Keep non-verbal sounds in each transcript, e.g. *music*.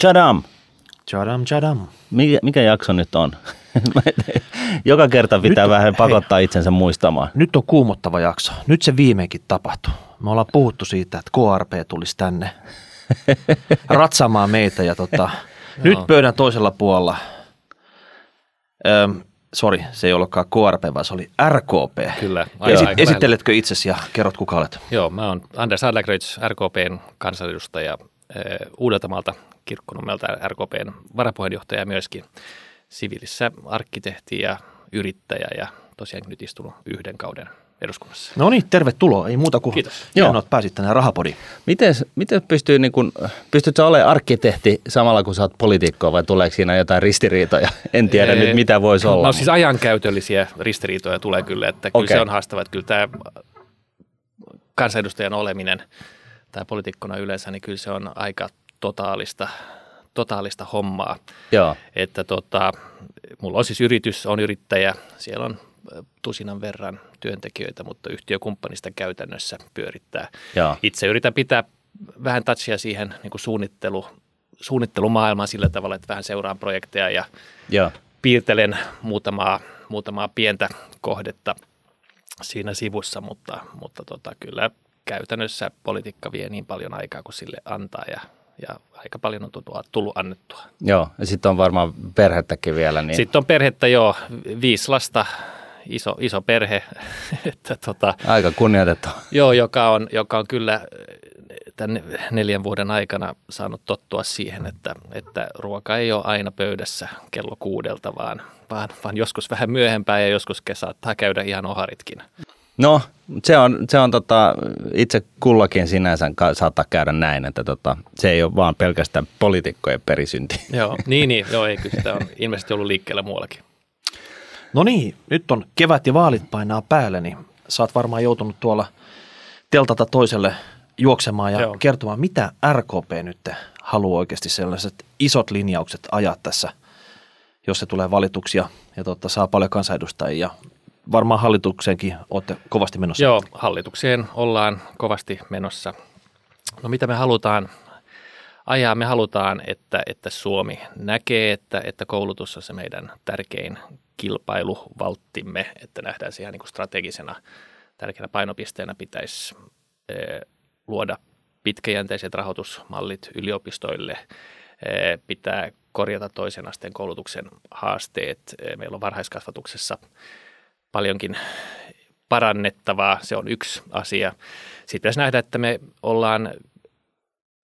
Chadam! Chadam, chadam. Mikä, mikä jakso nyt on? *laughs* Joka kerta pitää Nyt- vähän hei. pakottaa itsensä muistamaan. Nyt on kuumottava jakso. Nyt se viimeinkin tapahtui. Me ollaan puhuttu siitä, että KRP tulisi tänne *laughs* ratsamaan meitä ja tota, nyt pöydän toisella puolella, öm, sori, se ei ollutkaan KRP, vaan se oli RKP. Kyllä, Esi- aika esitteletkö itsesi ja kerrot kuka olet? Joo, mä oon Anders Adlercreutz, RKPn kansanedustaja eh, Uudeltamaalta Kirkkonummelta RKPn varapuheenjohtaja myöskin siviilissä arkkitehti ja yrittäjä ja tosiaan nyt istunut yhden kauden eduskunnassa. No niin, tervetuloa. Ei muuta kuin Kiitos. hienoa, Joo. että pääsit tänne rahapodiin. Miten, miten pystyy, niin kun, pystyt sä olemaan arkkitehti samalla kun sä oot poliitikko vai tuleeko siinä jotain ristiriitoja? En tiedä nyt mitä voisi olla. No siis ajankäytöllisiä ristiriitoja tulee kyllä, että kyllä Okei. se on haastava, että kyllä tämä kansanedustajan oleminen tai poliitikkona yleensä, niin kyllä se on aika totaalista, totaalista hommaa. Joo, Että tota, mulla on siis yritys, on yrittäjä, siellä on tusinan verran työntekijöitä, mutta yhtiökumppanista käytännössä pyörittää. joo, Itse yritän pitää vähän touchia siihen niin kuin suunnittelu, suunnittelumaailmaan sillä tavalla, että vähän seuraan projekteja ja joo. piirtelen muutamaa, muutamaa pientä kohdetta siinä sivussa, mutta, mutta tota, kyllä käytännössä politiikka vie niin paljon aikaa kuin sille antaa ja, ja aika paljon on tullut, tullut annettua. Joo, ja sitten on varmaan perhettäkin vielä. Niin. Sitten on perhettä jo viisi lasta, iso, iso perhe, *laughs* että tota, Aika kunnioitettava. joo, joka, on, joka on kyllä tämän neljän vuoden aikana saanut tottua siihen, että, että ruoka ei ole aina pöydässä kello kuudelta, vaan, vaan, vaan joskus vähän myöhempään ja joskus saattaa käydä ihan oharitkin. No, se on, se on tota, itse kullakin sinänsä ka- saattaa käydä näin, että tota, se ei ole vaan pelkästään poliitikkojen perisynti. *laughs* Joo, niin, niin, joo, ei kyllä sitä on ilmeisesti ollut liikkeellä muuallakin. No niin, nyt on kevät ja vaalit painaa päälle, niin sä oot varmaan joutunut tuolla teltalta toiselle juoksemaan ja Joo. kertomaan, mitä RKP nyt haluaa oikeasti sellaiset isot linjaukset ajaa tässä, jos se tulee valituksia ja totta, saa paljon kansanedustajia. Varmaan hallitukseenkin olette kovasti menossa. Joo, hallitukseen ollaan kovasti menossa. No mitä me halutaan ajaa? Me halutaan, että, että Suomi näkee, että, että koulutus on se meidän tärkein kilpailuvalttimme, että nähdään se ihan niin kuin strategisena tärkeänä painopisteenä pitäisi eh, luoda pitkäjänteiset rahoitusmallit yliopistoille, eh, pitää korjata toisen asteen koulutuksen haasteet. Eh, Meillä on varhaiskasvatuksessa paljonkin parannettavaa, se on yksi asia. Sitten pitäisi nähdä, että me ollaan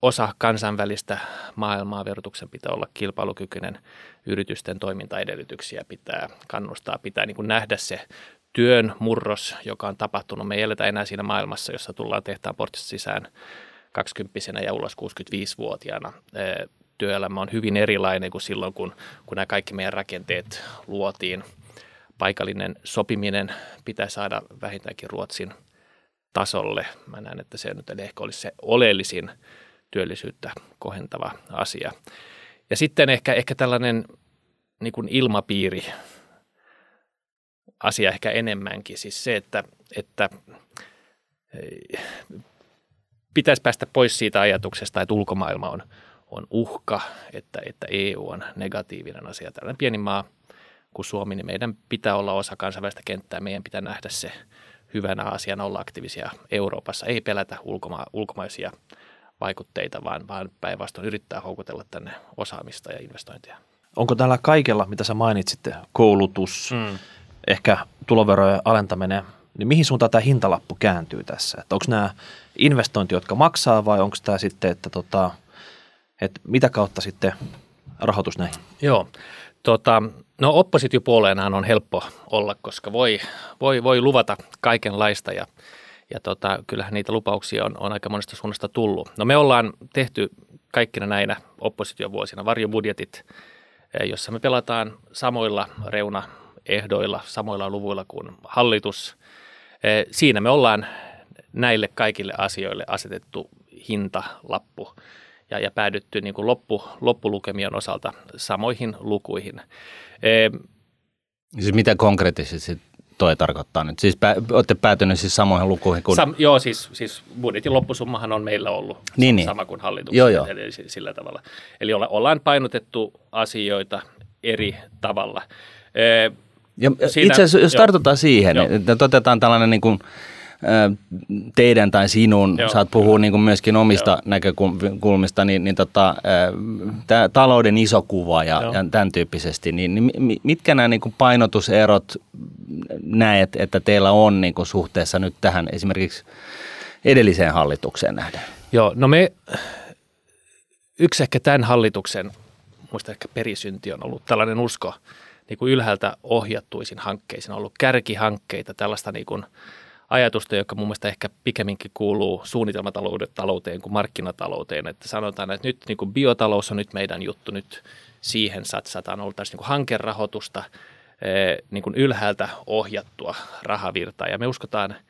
osa kansainvälistä maailmaa, verotuksen pitää olla kilpailukykyinen, yritysten toimintaedellytyksiä pitää kannustaa, pitää niin kuin nähdä se työn murros, joka on tapahtunut. Me ei eletä enää siinä maailmassa, jossa tullaan tehtaan portista sisään 20 ja ulos 65-vuotiaana. Ee, Työelämä on hyvin erilainen kuin silloin, kun, kun nämä kaikki meidän rakenteet luotiin. Paikallinen sopiminen pitää saada vähintäänkin Ruotsin tasolle. Mä näen, että se nyt ehkä olisi se oleellisin työllisyyttä kohentava asia. Ja sitten ehkä, ehkä tällainen niin kuin ilmapiiri asia ehkä enemmänkin. Siis se, että, että eh, pitäisi päästä pois siitä ajatuksesta, että ulkomaailma on, on uhka, että, että EU on negatiivinen asia. Tällainen pieni maa kuin Suomi, niin meidän pitää olla osa kansainvälistä kenttää. Meidän pitää nähdä se hyvänä asiana olla aktiivisia Euroopassa. Ei pelätä ulkoma- ulkomaisia vaikutteita, vaan, vaan päinvastoin yrittää houkutella tänne osaamista ja investointeja. Onko tällä kaikella, mitä sä mainitsitte, koulutus, mm. ehkä tuloverojen alentaminen, niin mihin suuntaan tämä hintalappu kääntyy tässä? Että onko nämä investointi, jotka maksaa vai onko tämä sitten, että, tota, että mitä kautta sitten rahoitus näihin? Joo. Tota, no oppositiopuoleenahan on helppo olla, koska voi, voi, voi luvata kaikenlaista ja, ja tota, kyllähän niitä lupauksia on, on aika monesta suunnasta tullut. No me ollaan tehty kaikkina näinä oppositiovuosina varjobudjetit, eh, jossa me pelataan samoilla reunaehdoilla, samoilla luvuilla kuin hallitus. Eh, Siinä me ollaan näille kaikille asioille asetettu hintalappu ja, ja päädytty niin kuin loppu, loppulukemien osalta samoihin lukuihin. E, Siis mitä konkreettisesti toi tarkoittaa nyt? Siis pä, olette päätyneet siis samoihin lukuihin kuin... Sam, joo, siis, siis budjetin loppusummahan on meillä ollut niin, sama niin. kuin hallituksen, joo, joo. eli sillä tavalla. Eli olla, ollaan painotettu asioita eri tavalla. ja Siinä, itse asiassa, jos joo, tartutaan siihen, joo. että otetaan tällainen niin kuin, teidän tai sinun, Joo, saat puhua niin kuin myöskin omista Joo. näkökulmista, niin, niin tota, tämä talouden iso kuva ja, ja tämän tyyppisesti, niin, niin mitkä nämä niin kuin painotuserot näet, että teillä on niin kuin suhteessa nyt tähän esimerkiksi edelliseen hallitukseen nähden? Joo, no me, yksi ehkä tämän hallituksen, muista ehkä perisynti on ollut tällainen usko niin kuin ylhäältä ohjattuisin hankkeisiin, on ollut kärkihankkeita, tällaista niin kuin – ajatusta, joka mun mielestä ehkä pikemminkin kuuluu suunnitelmatalouteen kuin markkinatalouteen. Että sanotaan, että nyt niin kuin biotalous on nyt meidän juttu, nyt siihen satsataan. Ollut niin hankerahoitusta, eh, niin kuin ylhäältä ohjattua rahavirtaa. Ja me uskotaan –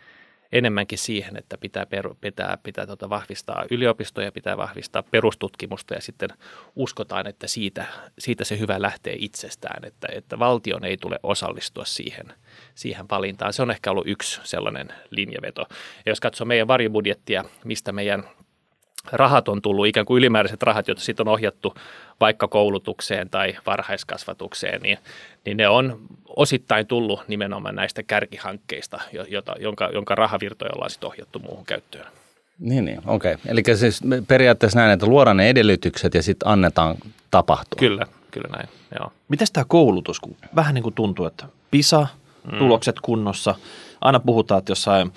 enemmänkin siihen, että pitää, per, pitää, pitää tota vahvistaa yliopistoja, pitää vahvistaa perustutkimusta ja sitten uskotaan, että siitä, siitä se hyvä lähtee itsestään, että, että valtion ei tule osallistua siihen, siihen valintaan. Se on ehkä ollut yksi sellainen linjaveto. Ja jos katsoo meidän varjobudjettia, mistä meidän rahat on tullut, ikään kuin ylimääräiset rahat, joita sitten on ohjattu vaikka koulutukseen tai varhaiskasvatukseen, niin, niin ne on osittain tullut nimenomaan näistä kärkihankkeista, jota, jonka, jonka rahavirtoja ollaan sitten ohjattu muuhun käyttöön. Niin, niin okei. Okay. Eli siis periaatteessa näin, että luodaan ne edellytykset ja sitten annetaan tapahtua. Kyllä, kyllä näin, joo. Miten tämä koulutus, kun vähän niin kuin tuntuu, että PISA, mm. tulokset kunnossa, aina puhutaan, että jossain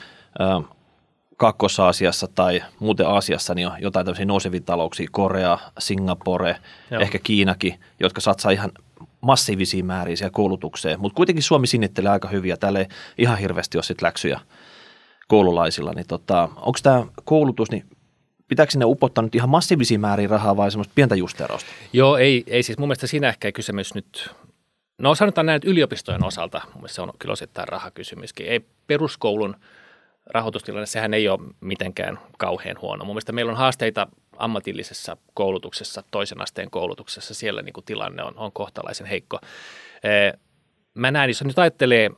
Kaakkois-Aasiassa tai muuten Aasiassa niin on jotain tämmöisiä nousevia talouksia, Korea, Singapore, Joo. ehkä Kiinakin, jotka satsaa ihan massiivisia määriä siellä koulutukseen, mutta kuitenkin Suomi sinnittelee aika hyviä, täällä ei ihan hirveästi ole sit läksyjä koululaisilla, niin tota, onko tämä koulutus, niin pitääkö sinne upottaa nyt ihan massiivisia määriä rahaa vai semmoista pientä justeerausta? Joo, ei, ei siis. Mun mielestä siinä ehkä kysymys nyt, no sanotaan näin, että yliopistojen osalta mun mielestä se on kyllä osittain rahakysymyskin, ei peruskoulun – rahoitustilanne, sehän ei ole mitenkään kauhean huono. Mun mielestä meillä on haasteita ammatillisessa koulutuksessa, toisen asteen koulutuksessa, siellä niin kuin tilanne on, on kohtalaisen heikko. Mä näen, jos nyt ajattelee,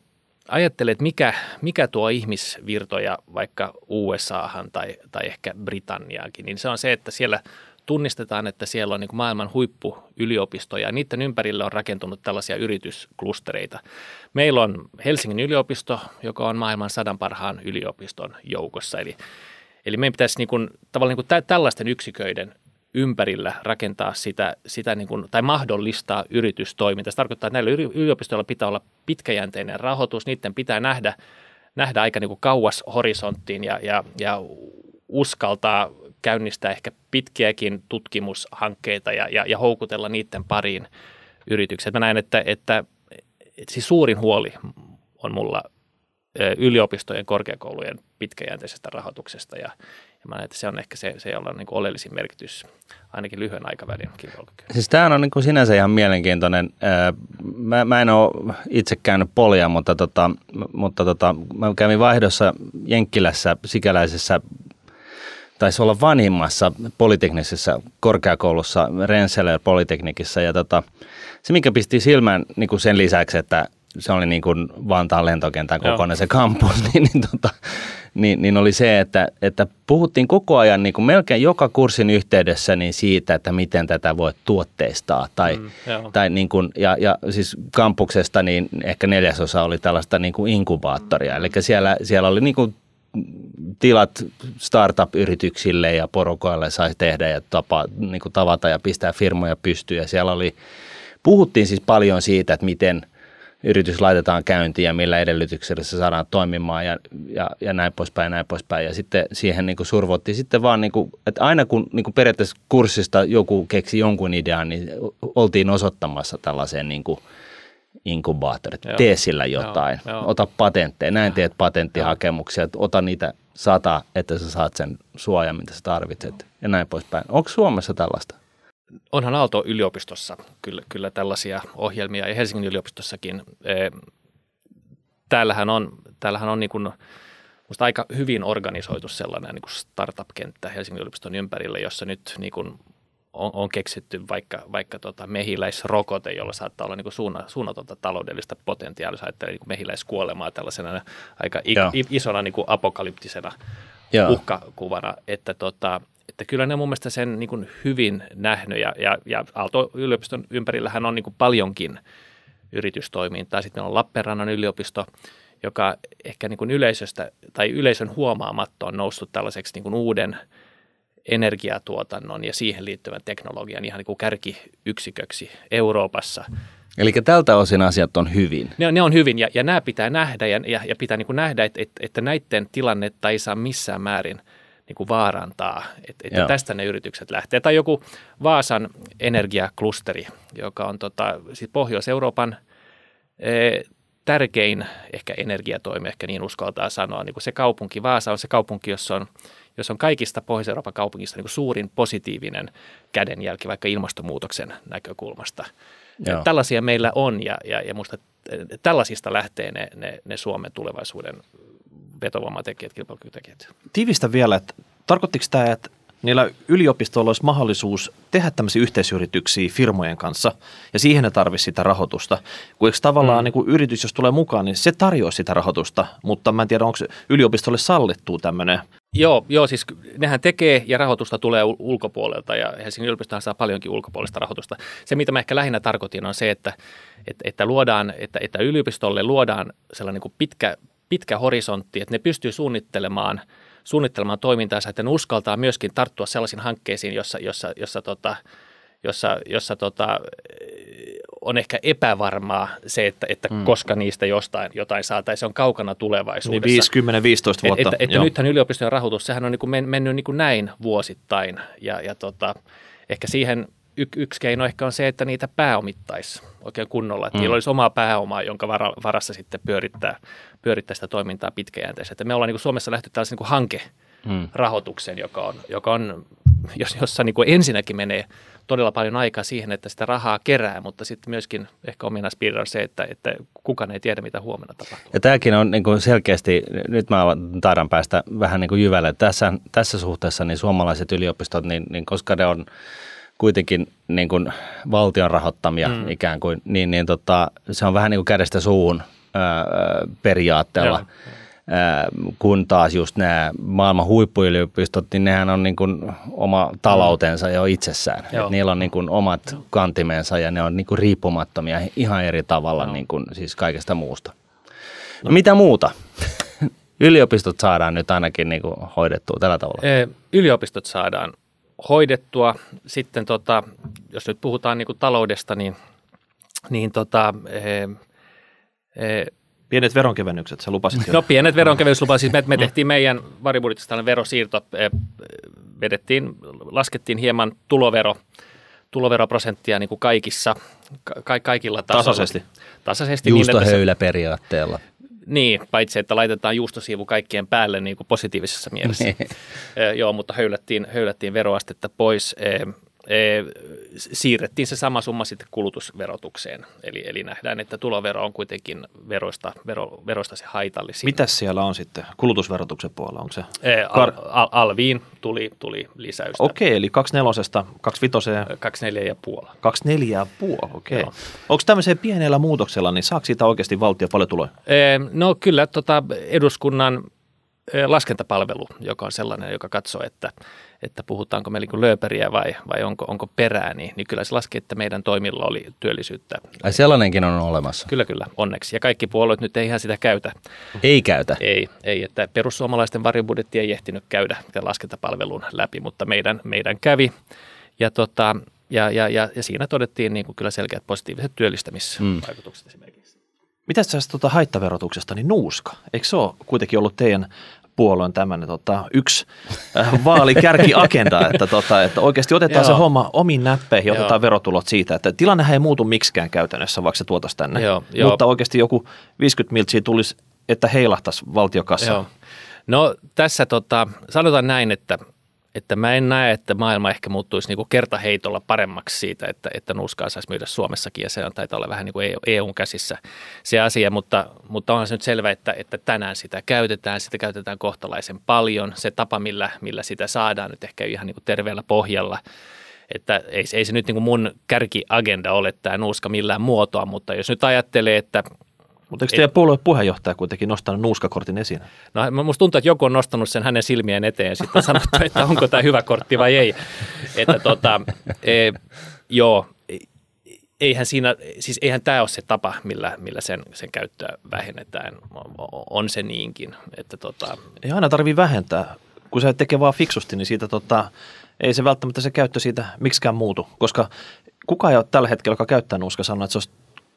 ajattelee että mikä, mikä tuo ihmisvirtoja vaikka USAhan tai, tai ehkä Britanniaankin, niin se on se, että siellä – tunnistetaan, että siellä on niin maailman huippuyliopistoja ja niiden ympärille on rakentunut tällaisia yritysklustereita. Meillä on Helsingin yliopisto, joka on maailman sadan parhaan yliopiston joukossa. Eli, eli meidän pitäisi niin kuin, tavallaan niin kuin tällaisten yksiköiden ympärillä rakentaa sitä, sitä niin kuin, tai mahdollistaa yritystoimintaa. Se tarkoittaa, että näillä yliopistoilla pitää olla pitkäjänteinen rahoitus, niiden pitää nähdä, nähdä aika niin kuin kauas horisonttiin ja, ja, ja uskaltaa käynnistää ehkä pitkiäkin tutkimushankkeita ja, ja, ja houkutella niiden pariin yritykset. Mä näen, että, että, että siis suurin huoli on mulla yliopistojen, korkeakoulujen pitkäjänteisestä rahoituksesta ja, ja mä näen, että se on ehkä se, se jolla on niin oleellisin merkitys ainakin lyhyen aikavälin kilpailukykyyn. Siis tämä on niin kuin sinänsä ihan mielenkiintoinen. Mä, mä en ole itse käynyt polia, mutta, tota, mutta tota, mä kävin vaihdossa Jenkkilässä sikäläisessä taisi olla vanhimmassa polyteknisessä korkeakoulussa, Rensselaer Polyteknikissa. Ja tota, se, mikä pisti silmään niin kuin sen lisäksi, että se oli niin kuin Vantaan lentokentän kokoinen se kampus, *laughs* niin, niin, tota, niin, niin oli se, että, että puhuttiin koko ajan niin kuin melkein joka kurssin yhteydessä niin siitä, että miten tätä voi tuotteistaa. Tai, mm, tai niin kuin, ja, ja siis kampuksesta niin ehkä neljäsosa oli tällaista niin kuin inkubaattoria. Eli siellä, siellä oli niin kuin tilat startup-yrityksille ja porukoille sai tehdä ja tapa, niin kuin tavata ja pistää firmoja pystyyn. Ja siellä oli, puhuttiin siis paljon siitä, että miten yritys laitetaan käyntiin ja millä edellytyksellä se saadaan toimimaan ja, ja, ja näin poispäin ja näin poispäin. Ja sitten siihen niin survottiin sitten vaan, niin kuin, että aina kun niin kuin periaatteessa kurssista joku keksi jonkun idean, niin oltiin osoittamassa tällaiseen niin kuin – inkubaattorit, joo. tee sillä jotain, joo, joo. ota patentteja, näin teet patenttihakemuksia, ota niitä sata, että sä saat sen suojan, mitä sä tarvitset joo. ja näin poispäin. Onko Suomessa tällaista? Onhan Aalto-yliopistossa kyllä, kyllä tällaisia ohjelmia ja Helsingin yliopistossakin. E, täällähän on, täällähän on niin kuin, musta aika hyvin organisoitu sellainen niin kuin startup-kenttä Helsingin yliopiston ympärille, jossa nyt niin kuin on, on keksitty vaikka, vaikka tota mehiläisrokote, jolla saattaa olla niin suunna, suunnatonta taloudellista potentiaalia, jos ajattelee niin mehiläiskuolemaa tällaisena aika i, i, isona niin kuin apokalyptisena Joo. uhkakuvana, että, tota, että kyllä ne on mun mielestä sen niin kuin hyvin nähnyt ja, ja, ja Aalto-yliopiston ympärillähän on niin kuin paljonkin yritystoimintaa. Sitten on Lappeenrannan yliopisto, joka ehkä niin kuin yleisöstä tai yleisön huomaamatto on noussut tällaiseksi niin kuin uuden energiatuotannon ja siihen liittyvän teknologian ihan niin kuin kärkiyksiköksi Euroopassa. Eli tältä osin asiat on hyvin. Ne, ne on hyvin ja, ja nämä pitää nähdä ja, ja, ja pitää niin kuin nähdä, että, että, että näiden tilannetta ei saa missään määrin niin kuin vaarantaa, että, että tästä ne yritykset lähtee. Tai joku Vaasan energiaklusteri, joka on tota, siis Pohjois-Euroopan e, tärkein ehkä energiatoimi, ehkä niin uskaltaa sanoa. Niin kuin se kaupunki, Vaasa on se kaupunki, jossa on, jos on kaikista Pohjois-Euroopan kaupungista niin suurin positiivinen kädenjälki vaikka ilmastonmuutoksen näkökulmasta. Tällaisia meillä on ja, ja, ja musta tällaisista lähtee ne, ne, ne Suomen tulevaisuuden vetovoimatekijät, kilpailukykytekijät. Tiivistä vielä, että tarkoittiko tämä, että niillä yliopistoilla olisi mahdollisuus tehdä tämmöisiä yhteisyrityksiä firmojen kanssa, ja siihen ne tarvitsisi sitä rahoitusta. Kun eikö tavallaan mm. niin kuin yritys, jos tulee mukaan, niin se tarjoaa sitä rahoitusta, mutta mä en tiedä, onko yliopistolle sallittu tämmöinen Joo, joo, siis nehän tekee ja rahoitusta tulee ulkopuolelta ja Helsingin yliopistohan saa paljonkin ulkopuolista rahoitusta. Se, mitä mä ehkä lähinnä tarkoitin, on se, että, että, että, luodaan, että, että yliopistolle luodaan sellainen niin kuin pitkä, pitkä horisontti, että ne pystyy suunnittelemaan – suunnittelemaan toimintaansa, että ne uskaltaa myöskin tarttua sellaisiin hankkeisiin, jossa, jossa, jossa, tota, jossa, jossa tota, on ehkä epävarmaa se, että, että hmm. koska niistä jostain jotain saataisiin, se on kaukana tulevaisuudessa. Niin 50-15 vuotta. Että, että nythän yliopistojen rahoitus, sehän on niin kuin mennyt niin kuin näin vuosittain ja, ja tota, ehkä siihen – y- yksi keino ehkä on se, että niitä pääomittaisi oikein kunnolla, että mm. niillä olisi omaa pääomaa, jonka vara, varassa sitten pyörittää, pyörittää sitä toimintaa pitkäjänteisesti. Me ollaan niin kuin Suomessa lähty tällaisen niin hanke mm. rahoituksen, joka on, joka on jos, jossa niin kuin ensinnäkin menee todella paljon aikaa siihen, että sitä rahaa kerää, mutta sitten myöskin ehkä ominaispiirre on se, että, että kukaan ei tiedä, mitä huomenna tapahtuu. Ja tämäkin on niin kuin selkeästi, nyt mä taidan päästä vähän niin kuin jyvälle, tässä, tässä suhteessa niin suomalaiset yliopistot, niin, niin koska ne on kuitenkin niin kuin valtion rahoittamia mm. ikään kuin, niin, niin tota, se on vähän niin kuin kädestä suuhun ää, periaatteella. Joo. Kun taas just nämä maailman huippuyliopistot, niin nehän on niin kuin oma taloutensa jo itsessään. Et niillä on niin kuin omat kantimensa ja ne on niin kuin riippumattomia ihan eri tavalla niin kuin siis kaikesta muusta. No. Mitä muuta? *laughs* Yliopistot saadaan nyt ainakin niin kuin hoidettua tällä tavalla. Yliopistot saadaan hoidettua. Sitten tota, jos nyt puhutaan niin kuin taloudesta, niin, niin tota, e, e, Pienet veronkevennykset, sä lupasit jo. No pienet veronkevennykset lupasit. Me, me tehtiin meidän varibudjetista tällainen verosiirto, e, vedettiin, laskettiin hieman tulovero, tuloveroprosenttia niin kuin kaikissa, ka, kaikilla tasoilla. Tasaisesti. Tasaisesti. Juustohöyläperiaatteella. Niin, niin, paitsi että laitetaan juustosiivu kaikkien päälle niin kuin positiivisessa mielessä. *laughs* Niin. joo, mutta höylättiin, höylättiin veroastetta pois. Siirrettiin se sama summa sitten kulutusverotukseen. Eli, eli nähdään, että tulovero on kuitenkin veroista, vero, veroista se haitallisin. Mitä siellä on sitten kulutusverotuksen puolella? Onko se? Al, al, alviin tuli, tuli lisäystä. Okei, eli 24, 25. 24 ja puoli. 24 ja puoli, okei. Onko tämmöiseen pienellä muutoksella, niin saako siitä oikeasti valtio paljon tuloja? No kyllä, tota, eduskunnan laskentapalvelu, joka on sellainen, joka katsoo, että, että puhutaanko meillä niin lööperiä vai, vai onko, onko perää, niin, niin kyllä se laski, että meidän toimilla oli työllisyyttä. Ai sellainenkin on olemassa? Kyllä, kyllä, onneksi. Ja kaikki puolueet nyt ei ihan sitä käytä. Ei käytä? Ei, ei että perussuomalaisten varjobudjetti ei ehtinyt käydä laskentapalvelun läpi, mutta meidän, meidän kävi. Ja, tota, ja, ja, ja, ja siinä todettiin niin kuin kyllä selkeät positiiviset työllistämisvaikutukset mm. esimerkiksi. Mitä tästä tuota haittaverotuksesta, niin nuuska, eikö se ole kuitenkin ollut teidän puolueen tämmöinen tota, yksi äh, vaalikärkiagenda, *laughs* että, tota, että oikeasti otetaan se homma omiin näppeihin ja otetaan verotulot siitä, että tilannehän ei muutu miksikään käytännössä, vaikka se tuotaisiin tänne, Joo, jo. mutta oikeasti joku 50 miltsiä tulisi, että heilahtaisi valtiokassa. Joo. No tässä tota, sanotaan näin, että että mä en näe, että maailma ehkä muuttuisi niin kuin kertaheitolla paremmaksi siitä, että, että nuuskaa saisi myydä Suomessakin ja se on taitaa olla vähän niin kuin EUn e käsissä se asia, mutta, mutta onhan se nyt selvä, että, että tänään sitä käytetään, sitä käytetään kohtalaisen paljon. Se tapa, millä, millä sitä saadaan nyt ehkä ihan niin kuin terveellä pohjalla että ei, ei se nyt niin kuin mun kärkiagenda ole tämä nuuska millään muotoa, mutta jos nyt ajattelee, että mutta eikö teidän puolueen puheenjohtaja kuitenkin nostanut nuuskakortin esiin? No musta tuntuu, että joku on nostanut sen hänen silmien eteen ja sitten sanottu, *laughs* että onko tämä hyvä kortti vai ei. Että tota, e, joo, eihän siinä, siis eihän tämä ole se tapa, millä, millä sen, sen käyttöä vähennetään. On se niinkin. Että tota... Ei aina tarvitse vähentää. Kun se tekee vaan fiksusti, niin siitä tota, ei se välttämättä se käyttö siitä miksikään muutu. Koska kukaan ei ole tällä hetkellä, joka käyttää nuuska, sanoo, että se olisi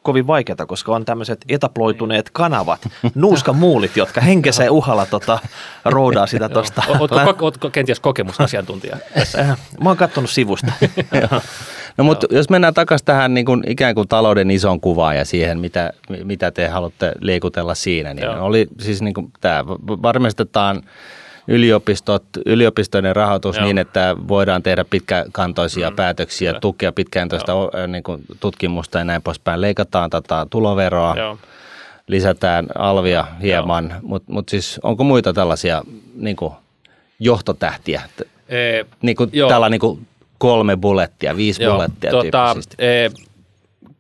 kovin vaikeaa, koska on tämmöiset etaploituneet kanavat, nuuskamuulit, jotka henkeseen uhalla tota, roudaa sitä tuosta. Oletko, oletko kenties kokemusasiantuntija? Mä oon katsonut sivusta. *laughs* No mutta jos mennään takaisin tähän niin kuin ikään kuin talouden ison kuvaan ja siihen, mitä, mitä te haluatte liikutella siinä, niin Joo. oli siis niin kuin tämä, varmistetaan yliopistot, yliopistojen rahoitus Joo. niin, että voidaan tehdä pitkäkantoisia mm. päätöksiä, Kyllä. tukea pitkäkantoista niin kuin tutkimusta ja näin poispäin. Leikataan tätä tuloveroa, Joo. lisätään alvia hieman, mutta mut siis onko muita tällaisia niin kuin johtotähtiä? E, niin kuin, tällä niin kuin kolme bullettia, viisi Joo, bullettia tota, e,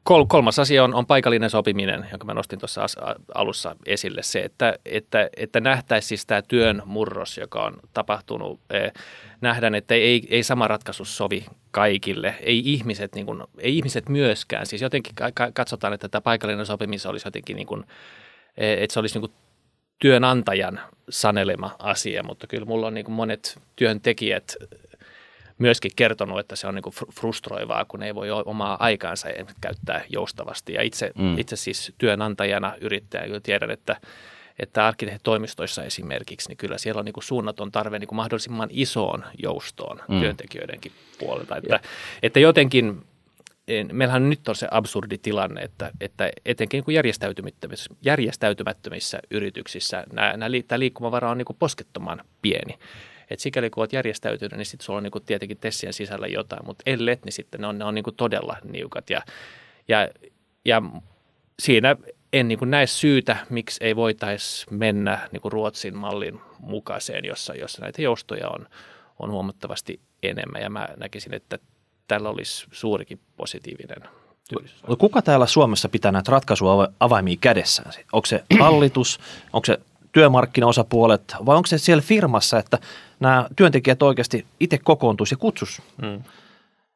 Kol, kolmas asia on, on paikallinen sopiminen, jonka mä nostin tuossa alussa esille. Se, että, että, että nähtäisiin siis tämä työn murros, joka on tapahtunut. Eh, nähdään, että ei, ei sama ratkaisu sovi kaikille. Ei ihmiset, niin kuin, ei ihmiset myöskään. Siis jotenkin katsotaan, että tämä paikallinen sopiminen olisi jotenkin, niin kuin, että se olisi niin työnantajan sanelema asia, mutta kyllä mulla on niin monet työntekijät myöskin kertonut, että se on niin frustroivaa, kun ei voi omaa aikaansa käyttää joustavasti. Ja itse, mm. itse siis työnantajana yrittäjä tiedän, että että arkkitehtitoimistoissa esimerkiksi, niin kyllä siellä on niin kuin suunnaton tarve niin kuin mahdollisimman isoon joustoon mm. työntekijöidenkin puolelta. Että, että jotenkin meillähän nyt on se absurdi tilanne, että, että etenkin niin kuin järjestäytymättömissä, järjestäytymättömissä yrityksissä nämä, nämä, tämä liikkumavara on niin kuin poskettoman pieni. Et sikäli kun olet järjestäytynyt, niin sitten sulla on niin tietenkin tessien sisällä jotain, mutta ellet, niin sitten ne on, ne on niin todella niukat. Ja, ja, ja siinä en niin näe syytä, miksi ei voitaisi mennä niin Ruotsin mallin mukaiseen, jossa, jossa näitä joustoja on, on huomattavasti enemmän. Ja mä näkisin, että tällä olisi suurikin positiivinen Kuka täällä Suomessa pitää näitä ratkaisuja avaimia kädessään? Onko se *clears throat* hallitus, onko se työmarkkinaosapuolet, vai onko se siellä firmassa, että nämä työntekijät oikeasti itse kokoontuisi ja kutsus hmm.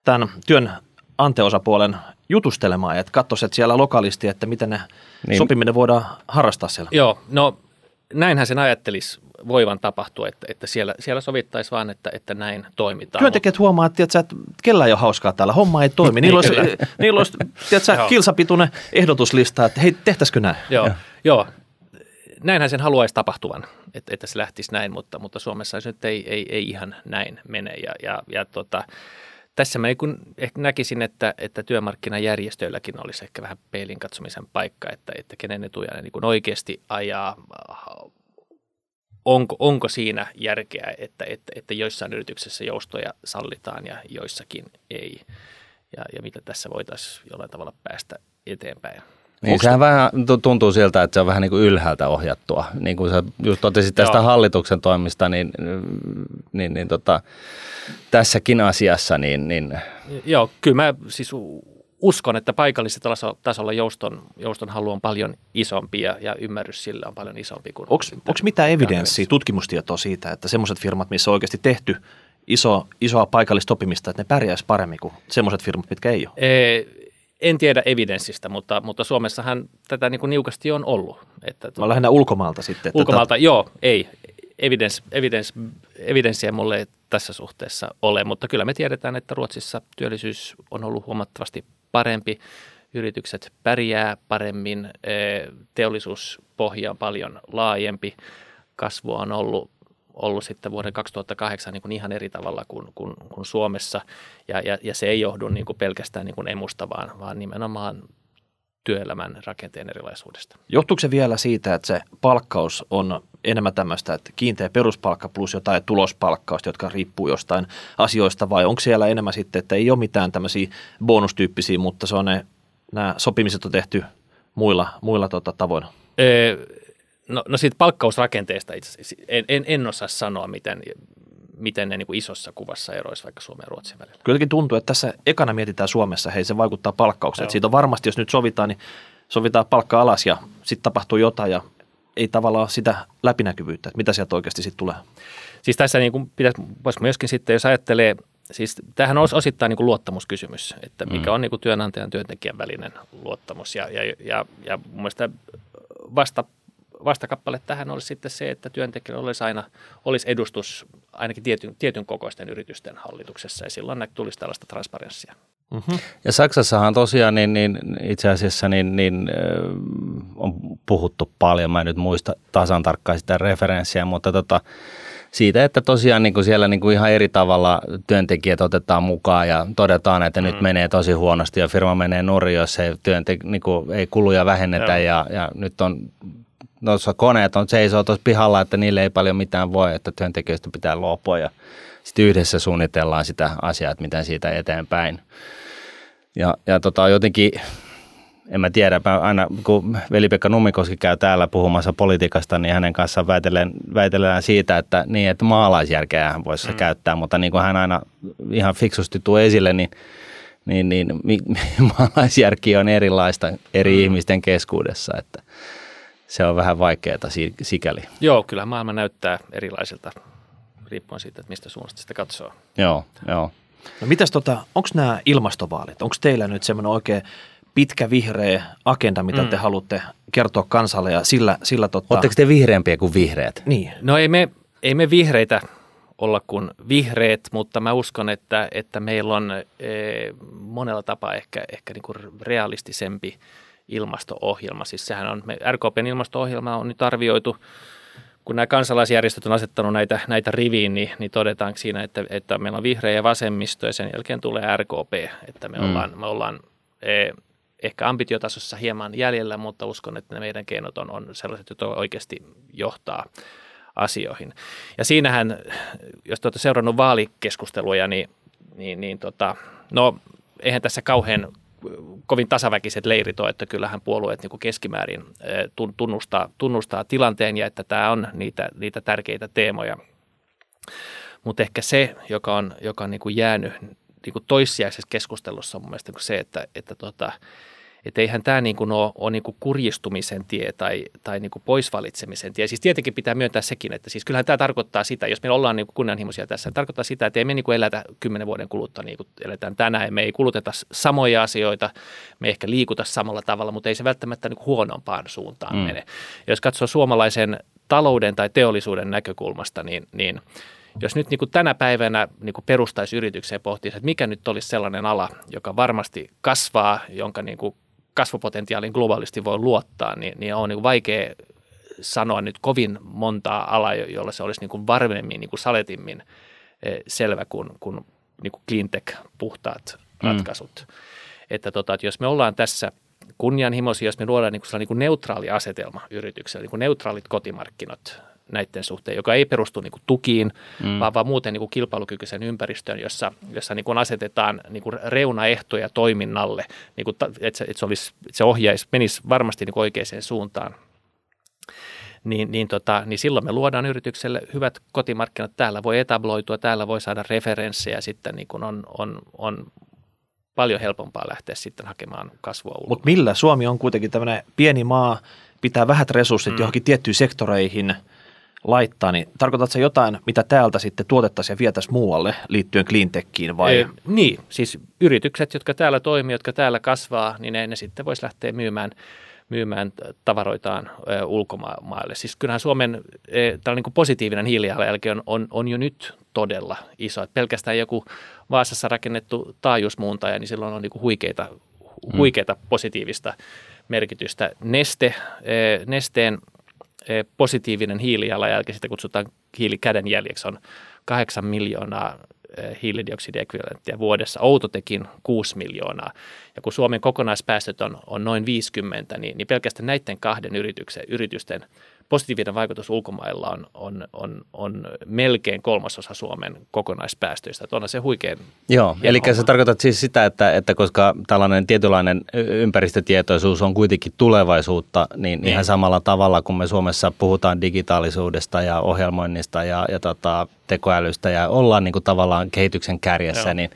tämän työn anteosapuolen jutustelemaan, että katsoisi, että siellä lokalisti, että miten ne niin. sopiminen voidaan harrastaa siellä. Joo, no näinhän sen ajattelisi voivan tapahtua, että, että siellä, siellä sovittaisi vaan, että, että näin toimitaan. Työntekijät huomaa, että, että kellä ei ole hauskaa täällä, homma ei toimi. Niillä olisi, niillä olisi tiedätkö, kilsapituinen ehdotuslista, että hei, tehtäisikö näin? Joo, joo näinhän sen haluaisi tapahtuvan, että, että se lähtisi näin, mutta, mutta Suomessa se nyt ei, ei, ei ihan näin mene. Ja, ja, ja tota, tässä mä niin ehkä näkisin, että, että työmarkkinajärjestöilläkin olisi ehkä vähän peilin katsomisen paikka, että, että kenen etuja ne niin oikeasti ajaa, onko, onko siinä järkeä, että, että, että joissain yrityksissä joustoja sallitaan ja joissakin ei. Ja, ja mitä tässä voitaisiin jollain tavalla päästä eteenpäin. Niin, Onks sehän vähän tuntuu siltä, että se on vähän niin kuin ylhäältä ohjattua. Niin kuin sä just totesit tästä Joo. hallituksen toimista, niin, niin, niin tota, tässäkin asiassa, niin, niin... Joo, kyllä mä siis uskon, että paikallisella tasolla jouston, jouston halu on paljon isompi ja, ja ymmärrys sillä on paljon isompi kuin... Onko mitään evidenssiä, tutkimustietoa siitä, että semmoiset firmat, missä on oikeasti tehty iso, isoa paikallista oppimista, että ne pärjäisi paremmin kuin semmoiset firmat, mitkä ei ole? Ee, en tiedä evidenssistä, mutta, mutta Suomessahan tätä niin kuin niukasti on ollut. Että Mä lähinnä ulkomaalta sitten. Ulkomaalta, tätä... joo, ei. Evidens, evidens, evidenssiä mulle ei tässä suhteessa ole, mutta kyllä me tiedetään, että Ruotsissa työllisyys on ollut huomattavasti parempi. Yritykset pärjää paremmin, teollisuuspohja on paljon laajempi, kasvua on ollut ollut sitten vuoden 2008 niin kuin ihan eri tavalla kuin, kuin, kuin Suomessa. Ja, ja, ja se ei johdu niin kuin pelkästään niin kuin emusta, vaan, vaan nimenomaan työelämän rakenteen erilaisuudesta. Johtuuko se vielä siitä, että se palkkaus on enemmän tämmöistä, että kiinteä peruspalkka plus jotain tulospalkkausta, jotka riippuu jostain asioista, vai onko siellä enemmän sitten, että ei ole mitään tämmöisiä bonustyyppisiä, mutta se on ne, nämä sopimiset on tehty muilla, muilla tota, tavoilla? No, no siitä palkkausrakenteesta itse en, en, en osaa sanoa, miten, miten ne niin kuin isossa kuvassa eroisi vaikka Suomen ja Ruotsin välillä. Kylläkin tuntuu, että tässä ekana mietitään Suomessa, hei se vaikuttaa palkkaukseen. Että siitä on varmasti, jos nyt sovitaan, niin sovitaan palkka alas ja sitten tapahtuu jotain ja ei tavallaan sitä läpinäkyvyyttä, että mitä sieltä oikeasti sitten tulee. Siis tässä niin kuin pitäisi, myöskin sitten, jos ajattelee, siis tämähän on osittain niin kuin luottamuskysymys, että mikä on niin kuin työnantajan ja työntekijän välinen luottamus. Ja, ja, ja, ja mun mielestä vasta, vastakappale tähän olisi sitten se, että työntekijällä olisi aina olisi edustus ainakin tietyn, tietyn kokoisten yritysten hallituksessa ja silloin tulisi tällaista transparenssia. Mm-hmm. Ja Saksassahan tosiaan niin, niin itse asiassa niin, niin, on puhuttu paljon, mä en nyt muista tasan tarkkaan sitä referenssiä, mutta tota, siitä, että tosiaan niin kuin siellä niin kuin ihan eri tavalla työntekijät otetaan mukaan ja todetaan, että mm. nyt menee tosi huonosti ja firma menee nurin, jos ei, työntek- niin kuin, ei kuluja vähennetä ja, ja nyt on tuossa koneet on seisoo tuossa pihalla, että niille ei paljon mitään voi, että työntekijöistä pitää luopua ja sitten yhdessä suunnitellaan sitä asiaa, että miten siitä eteenpäin. Ja, ja tota, jotenkin en mä tiedä, mä aina kun Veli-Pekka Nummikoski käy täällä puhumassa politiikasta, niin hänen kanssaan väitellään, väitellään siitä, että, niin, että maalaisjärkeä hän voisi mm. käyttää, mutta niin kuin hän aina ihan fiksusti tuo esille, niin, niin, niin *laughs* maalaisjärki on erilaista eri mm. ihmisten keskuudessa, että se on vähän vaikeaa sikäli. Joo, kyllä maailma näyttää erilaisilta riippuen siitä, että mistä suunnasta sitä katsoo. Joo, joo. No mitäs tota, onko nämä ilmastovaalit, onko teillä nyt semmoinen oikein pitkä vihreä agenda, mitä mm. te haluatte kertoa kansalle ja sillä, sillä tota... Oletteko te vihreämpiä kuin vihreät? Niin. No ei me, ei me vihreitä olla kuin vihreät, mutta mä uskon, että, että meillä on e, monella tapaa ehkä, ehkä niin kuin realistisempi ilmasto-ohjelma. Siis sehän on, me, RKPn ilmasto-ohjelma on nyt arvioitu, kun nämä kansalaisjärjestöt on asettanut näitä, näitä riviin, niin, niin todetaan siinä, että, että meillä on vihreä ja vasemmisto ja sen jälkeen tulee RKP, että me mm. ollaan, me ollaan e, ehkä ambitiotasossa hieman jäljellä, mutta uskon, että ne meidän keinot on, on sellaiset, jotka oikeasti johtaa asioihin. Ja siinähän, jos olette seurannut vaalikeskusteluja, niin, niin, niin tota, no eihän tässä kauhean kovin tasaväkiset leirit ole, että kyllähän puolueet niin kuin keskimäärin tunnustaa, tunnustaa tilanteen ja että tämä on niitä, niitä tärkeitä teemoja. Mutta ehkä se, joka on, joka on niin kuin jäänyt niin kuin toissijaisessa keskustelussa on mun mielestä se, että, että tota, että eihän tämä niin kuin ole, ole niin kuin kurjistumisen tie tai, tai niin kuin poisvalitsemisen tie. Siis tietenkin pitää myöntää sekin, että siis kyllähän tämä tarkoittaa sitä, jos me ollaan niin kuin kunnianhimoisia tässä, tarkoittaa sitä, että ei me niin kuin elätä kymmenen vuoden kuluttua niin kuin eletään tänään. Me ei kuluteta samoja asioita, me ehkä liikuta samalla tavalla, mutta ei se välttämättä niin kuin huonompaan suuntaan mm. mene. Ja jos katsoo suomalaisen talouden tai teollisuuden näkökulmasta, niin, niin jos nyt niin kuin tänä päivänä niin kuin perustaisi yritykseen ja pohtisi, että mikä nyt olisi sellainen ala, joka varmasti kasvaa, jonka niin kuin kasvupotentiaalin globaalisti voi luottaa, niin, niin on niin vaikea sanoa nyt kovin montaa alaa, jolla se olisi niin kuin varmemmin, niin kuin saletimmin eh, selvä kuin, kuin, niin kuin cleantech, puhtaat mm. ratkaisut. Mm. Että, tota, että jos me ollaan tässä kunnianhimoisia, jos me luodaan niin kuin, niin kuin neutraali asetelma yritykselle, niin kuin neutraalit kotimarkkinat näiden suhteen, joka ei perustu niin kuin tukiin, mm. vaan, vaan muuten niin kuin kilpailukykyisen ympäristöön, jossa, jossa niin kuin asetetaan niin kuin reunaehtoja toiminnalle, niin kuin, että, se, että se, olisi, että se ohjaisi, menisi varmasti niin kuin oikeaan suuntaan. Niin, niin, tota, niin silloin me luodaan yritykselle hyvät kotimarkkinat. Täällä voi etabloitua, täällä voi saada referenssejä, sitten niin kuin on, on, on paljon helpompaa lähteä sitten hakemaan kasvua ulkoa. Mutta millä? Suomi on kuitenkin tämmöinen pieni maa, pitää vähät resurssit mm. johonkin tiettyihin sektoreihin – laittaa, niin tarkoitatko se jotain, mitä täältä sitten tuotettaisiin ja vietäisiin muualle liittyen cleantechiin vai? Ei, niin, siis yritykset, jotka täällä toimii, jotka täällä kasvaa, niin ne, ne sitten voisi lähteä myymään myymään tavaroitaan ulkomaille. Siis kyllähän Suomen e, tällainen niin positiivinen hiilijalanjälki on, on, on jo nyt todella iso. Et pelkästään joku Vaasassa rakennettu taajuusmuuntaja, niin silloin on niin kuin huikeita, huikeita mm. positiivista merkitystä. Neste, e, nesteen positiivinen hiilijalanjälki, sitä kutsutaan hiilikädenjäljeksi, on 8 miljoonaa e, hiilidioksidiekvivalenttia vuodessa, Outotekin 6 miljoonaa. Ja kun Suomen kokonaispäästöt on, on noin 50, niin, niin pelkästään näiden kahden yrityksen, yritysten positiivinen vaikutus ulkomailla on, on, on, on melkein kolmasosa Suomen kokonaispäästöistä. Että onhan se huikein Joo, eli sä tarkoitat siis sitä, että, että koska tällainen tietynlainen ympäristötietoisuus on kuitenkin tulevaisuutta, niin, niin. ihan samalla tavalla kuin me Suomessa puhutaan digitaalisuudesta ja ohjelmoinnista ja, ja tota, tekoälystä ja ollaan niin kuin tavallaan kehityksen kärjessä, Joo. niin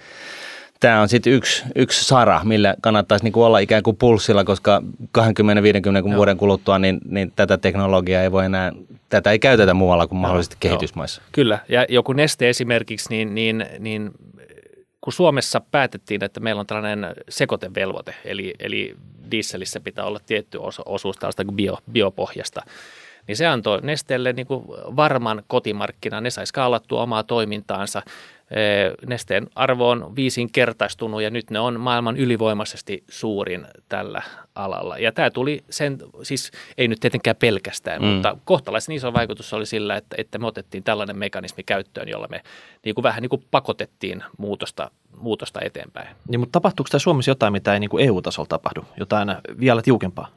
tämä on sitten yksi, yksi sara, millä kannattaisi niin kuin olla ikään kuin pulssilla, koska 20-50 vuoden kuluttua niin, niin tätä teknologiaa ei voi enää, tätä ei käytetä muualla kuin mahdollisesti Joo. kehitysmaissa. Kyllä, ja joku neste esimerkiksi, niin, niin, niin kun Suomessa päätettiin, että meillä on tällainen sekoitevelvoite, eli, eli dieselissä pitää olla tietty osuus tällaista bio, biopohjasta, niin se antoi Nesteelle niin kuin varman kotimarkkinan, ne sai skaalattua omaa toimintaansa. Nesteen arvo on viisinkertaistunut ja nyt ne on maailman ylivoimaisesti suurin tällä alalla. Ja tämä tuli sen, siis ei nyt tietenkään pelkästään, mm. mutta kohtalaisen iso vaikutus oli sillä, että, että me otettiin tällainen mekanismi käyttöön, jolla me niin kuin vähän niin kuin pakotettiin muutosta, muutosta eteenpäin. Niin, mutta tapahtuuko tämä Suomessa jotain, mitä ei niin kuin EU-tasolla tapahdu? Jotain vielä tiukempaa?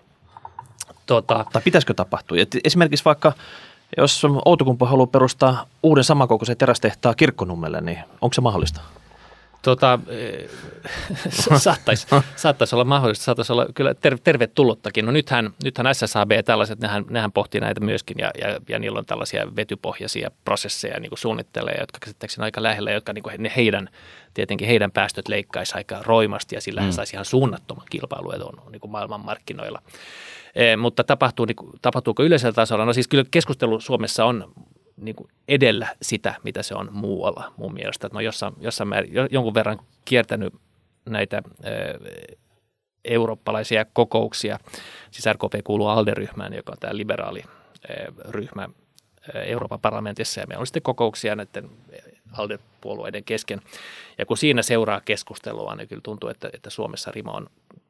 Tota, tai pitäisikö tapahtua? Et esimerkiksi vaikka jos Outokumpu haluaa perustaa uuden samankokoisen terästehtaan kirkkonummelle, niin onko se mahdollista? Tota, *laughs* saattaisi, saattaisi olla mahdollista, saattaisi olla kyllä ter, tervetulottakin. No nythän, nythän SSAB ja tällaiset, nehän, nehän pohtii näitä myöskin ja, ja, ja niillä on tällaisia vetypohjaisia prosesseja niin kuin suunnittelee, jotka käsittääkseni aika lähellä, jotka niin kuin ne heidän, tietenkin heidän päästöt leikkaisi aika roimasti ja sillä mm. saisi ihan suunnattoman kilpailuedun niin kuin maailmanmarkkinoilla. E, mutta tapahtuu, niin, tapahtuuko yleisellä tasolla? No siis kyllä keskustelu Suomessa on niin kuin edellä sitä, mitä se on muualla mun mielestä. Että mä jossain, jossain määrin, jonkun verran kiertänyt näitä e, eurooppalaisia kokouksia. Siis RKP kuuluu ALDE-ryhmään, joka on tämä liberaali e, ryhmä Euroopan parlamentissa ja meillä on sitten kokouksia näiden ALDE-puolueiden kesken. Ja kun siinä seuraa keskustelua, niin kyllä tuntuu, että, että Suomessa rima on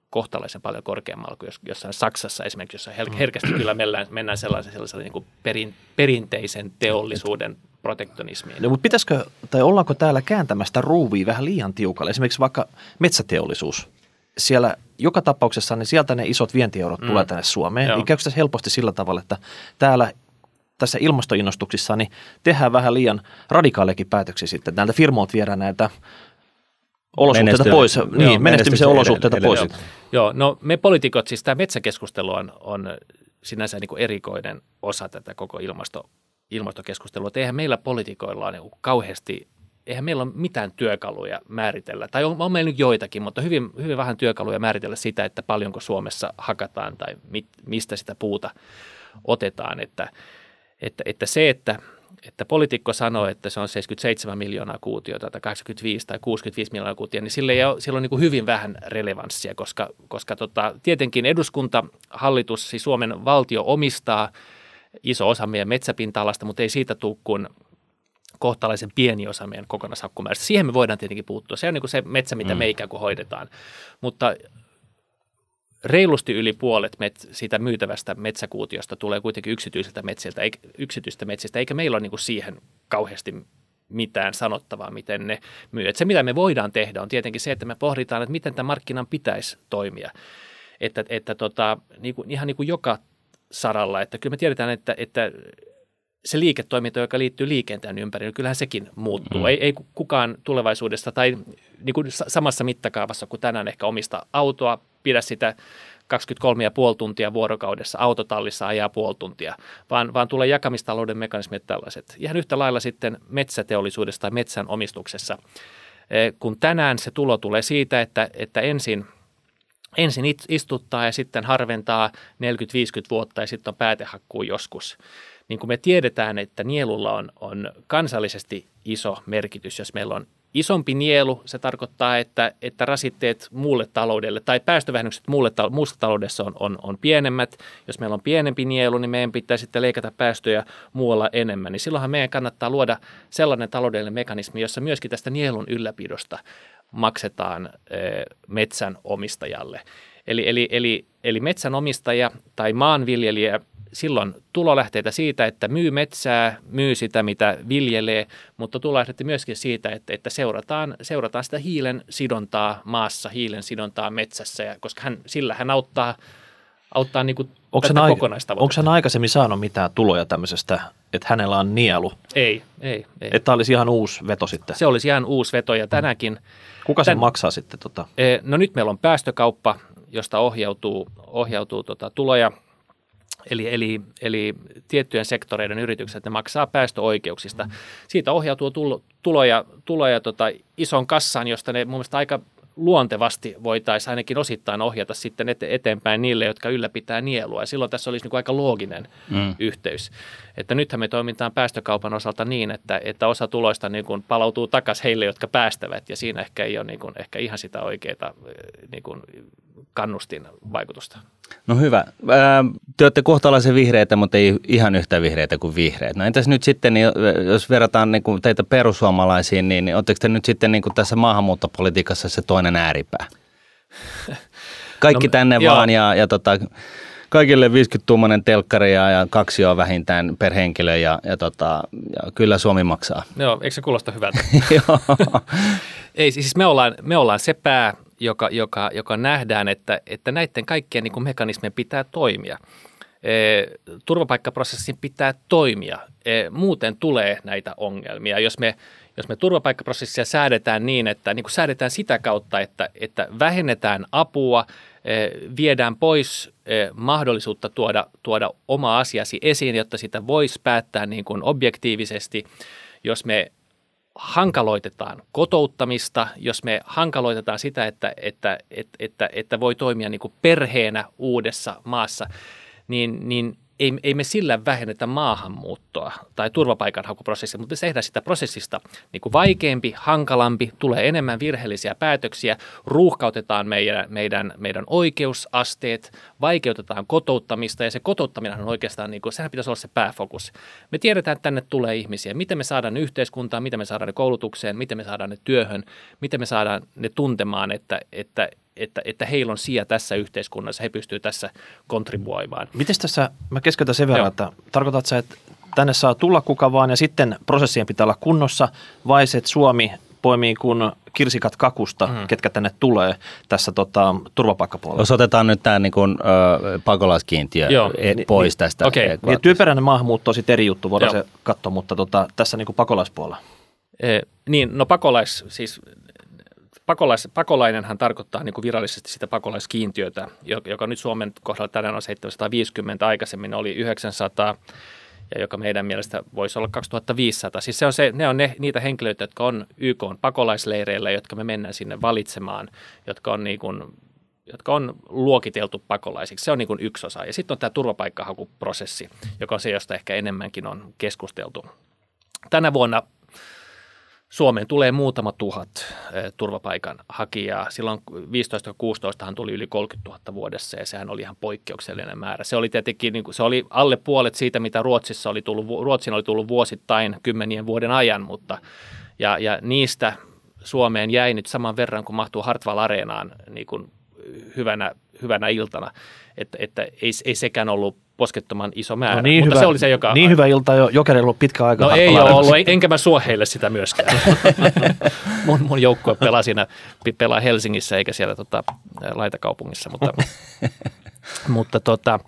kohtalaisen paljon korkeammalla kuin jossain Saksassa esimerkiksi, jossa mm. herkästi kyllä mennään, mennään sellaisen, sellaisen niin kuin perin, perinteisen teollisuuden protektionismiin. No, mutta pitäisikö, tai ollaanko täällä kääntämästä ruuvia vähän liian tiukalle? Esimerkiksi vaikka metsäteollisuus. Siellä joka tapauksessa niin sieltä ne isot vientieurot mm. tulee tänne Suomeen. Joo. Niin käykö tässä helposti sillä tavalla, että täällä tässä ilmastoinnostuksissa niin tehdään vähän liian radikaalekin päätöksiä sitten. Näiltä firmoilta viedään näitä olosuhteita pois, niin, joo, menestymisen olosuhteita pois. Joo. joo, no me poliitikot, siis tämä metsäkeskustelu on, on sinänsä niin kuin erikoinen osa tätä koko ilmasto, ilmastokeskustelua. Et eihän meillä poliitikoilla ole niin kauheasti, eihän meillä ole mitään työkaluja määritellä, tai on, on meillä nyt joitakin, mutta hyvin, hyvin vähän työkaluja määritellä sitä, että paljonko Suomessa hakataan tai mit, mistä sitä puuta otetaan. Että, että, että se, että että poliitikko sanoo, että se on 77 miljoonaa kuutiota tai 85 tai 65 miljoonaa kuutiota, niin sille ei ole, sillä on niin kuin hyvin vähän relevanssia, koska, koska tota, tietenkin eduskunta, hallitus, siis Suomen valtio omistaa iso osa meidän metsäpinta-alasta, mutta ei siitä tule kuin kohtalaisen pieni osa meidän kokonaishakkumäärästä. Siihen me voidaan tietenkin puuttua. Se on niin kuin se metsä, mitä mm. me ikään kuin hoidetaan. Mutta reilusti yli puolet met, siitä myytävästä metsäkuutiosta tulee kuitenkin yksityisiltä metsiltä, eikä, yksityistä metsistä, eikä meillä ole niin kuin siihen kauheasti mitään sanottavaa, miten ne myy. Et se, mitä me voidaan tehdä, on tietenkin se, että me pohditaan, että miten tämän markkinan pitäisi toimia. Että, että tota, niin kuin, ihan niin kuin joka saralla, että kyllä me tiedetään, että, että se liiketoiminta, joka liittyy liikenteen ympärille, kyllähän sekin muuttuu. Mm. Ei, ei kukaan tulevaisuudesta tai niin kuin samassa mittakaavassa kuin tänään ehkä omista autoa, pidä sitä 23,5 tuntia vuorokaudessa autotallissa ajaa puoli tuntia, vaan, vaan tulee jakamistalouden mekanismit tällaiset. Ihan yhtä lailla sitten metsäteollisuudessa tai metsän omistuksessa. E, kun tänään se tulo tulee siitä, että, että ensin ensin istuttaa ja sitten harventaa 40-50 vuotta ja sitten on päätehakkuu joskus. Niin kuin me tiedetään, että nielulla on, on kansallisesti iso merkitys, jos meillä on isompi nielu, se tarkoittaa, että, että rasitteet muulle taloudelle tai päästövähennykset muulle, muussa taloudessa on, on, on pienemmät. Jos meillä on pienempi nielu, niin meidän pitää sitten leikata päästöjä muualla enemmän. Niin silloinhan meidän kannattaa luoda sellainen taloudellinen mekanismi, jossa myöskin tästä nielun ylläpidosta maksetaan e, metsän omistajalle. Eli, eli, eli, eli metsänomistaja tai maanviljelijä silloin tulolähteitä siitä, että myy metsää, myy sitä, mitä viljelee, mutta tulolähteitä myöskin siitä, että, että seurataan, seurataan sitä hiilen sidontaa maassa, hiilen sidontaa metsässä, ja koska hän, sillä hän auttaa, auttaa niin kuin Onko tätä hän, kokonaistavoitetta. onko hän aikaisemmin saanut mitään tuloja tämmöisestä, että hänellä on nielu? Ei, ei, ei. Että tämä olisi ihan uusi veto sitten. Se olisi ihan uusi veto ja tänäkin, Kuka sen tän- maksaa sitten? Tota? eh, no nyt meillä on päästökauppa, josta ohjautuu, ohjautuu tota tuloja, eli, eli, eli tiettyjen sektoreiden yritykset, ne maksaa päästöoikeuksista. Siitä ohjautuu tulo, tuloja, tuloja tota ison kassaan, josta ne mun mielestä aika luontevasti voitaisiin ainakin osittain ohjata sitten ete- eteenpäin niille, jotka ylläpitää nielua. Ja silloin tässä olisi niin kuin aika looginen mm. yhteys. Että nythän me toimitaan päästökaupan osalta niin, että, että osa tuloista niin kuin palautuu takaisin heille, jotka päästävät. Ja siinä ehkä ei ole niin kuin, ehkä ihan sitä oikeaa niin kuin kannustin vaikutusta. No hyvä. Te olette kohtalaisen vihreitä, mutta ei ihan yhtä vihreitä kuin vihreät. No entäs nyt sitten, niin jos verrataan niin kuin teitä perussuomalaisiin, niin oletteko te nyt sitten niin kuin tässä maahanmuuttopolitiikassa se toinen ääripää? *laughs* Kaikki no, tänne joo. vaan ja, ja tota, kaikille 50-tuumainen telkkari ja, ja kaksi on vähintään per henkilö ja, ja, tota, ja kyllä Suomi maksaa. Joo, eikö se kuulosta hyvältä? *laughs* Joo. *laughs* Ei, siis me ollaan, me ollaan se pää, joka, joka, joka nähdään, että, että näiden kaikkien niin kuin mekanismien pitää toimia. E, turvapaikkaprosessin pitää toimia. E, muuten tulee näitä ongelmia. Jos me, jos me turvapaikkaprosessia säädetään niin, että niin kuin säädetään sitä kautta, että, että vähennetään apua, e, viedään pois e, mahdollisuutta tuoda, tuoda oma asiasi esiin, jotta sitä voisi päättää niin kuin objektiivisesti, jos me hankaloitetaan kotouttamista, jos me hankaloitetaan sitä, että, että, että, että, että voi toimia niin kuin perheenä uudessa maassa, niin, niin ei, ei me sillä vähennetä maahanmuuttoa tai turvapaikanhakuprosessia, mutta se tehdään sitä prosessista niin kuin vaikeampi, hankalampi, tulee enemmän virheellisiä päätöksiä, ruuhkautetaan meidän, meidän, meidän oikeusasteet, vaikeutetaan kotouttamista ja se kotouttaminen on oikeastaan, niin kuin, sehän pitäisi olla se pääfokus. Me tiedetään, että tänne tulee ihmisiä, miten me saadaan ne yhteiskuntaan, miten me saadaan ne koulutukseen, miten me saadaan ne työhön, miten me saadaan ne tuntemaan, että, että, että, että heillä on sija tässä yhteiskunnassa, he pystyvät tässä kontribuoimaan. Miten tässä, mä keskeytän sen verran, Joo. että tarkoitat sä, että tänne saa tulla kuka vaan ja sitten prosessien pitää olla kunnossa, vai se, että Suomi poimii kuin kirsikat kakusta, mm. ketkä tänne tulee tässä tota, turvapaikkapuolella? Jos otetaan nyt tämä niin ö, pakolaiskiintiö Joo. e- pois ni- tästä. okei. ekvaatiosta. Niin, työperäinen maahanmuutto on sitten eri juttu, voidaan Joo. se katsoa, mutta tota, tässä niin kuin pakolaispuolella. Eh, niin, no pakolais, siis pakolais, pakolainenhan tarkoittaa niin kuin virallisesti sitä pakolaiskiintiötä, jo- joka nyt Suomen kohdalla tänään on 750, aikaisemmin oli 900 ja joka meidän mielestä voisi olla 2500. Siis se on se, ne on ne, niitä henkilöitä, jotka on YK on pakolaisleireillä, jotka me mennään sinne valitsemaan, jotka on niin kuin jotka on luokiteltu pakolaisiksi. Se on niin kuin yksi osa. Ja sitten on tämä turvapaikkahakuprosessi, joka on se, josta ehkä enemmänkin on keskusteltu. Tänä vuonna Suomeen tulee muutama tuhat eh, turvapaikanhakijaa. Silloin 15-16 tuli yli 30 000 vuodessa ja sehän oli ihan poikkeuksellinen määrä. Se oli tietenkin niin kuin, se oli alle puolet siitä, mitä Ruotsissa oli tullut, Ruotsin oli tullut vuosittain kymmenien vuoden ajan, mutta ja, ja niistä Suomeen jäi nyt saman verran, kun mahtuu Hartwall Areenaan niin kuin hyvänä, hyvänä iltana. Että, että ei, ei sekään ollut poskettoman iso määrä, No niin mutta hyvä, se oli se, joka... niin hyvä ilta jo, Jokerilla ollut pitkä aika. No ei ole ollut, enkä mä suo heille sitä myöskään. *laughs* mun, mun joukkue pelaa siinä, pelaa Helsingissä eikä siellä tota, laitakaupungissa, mutta, *laughs* mutta tota,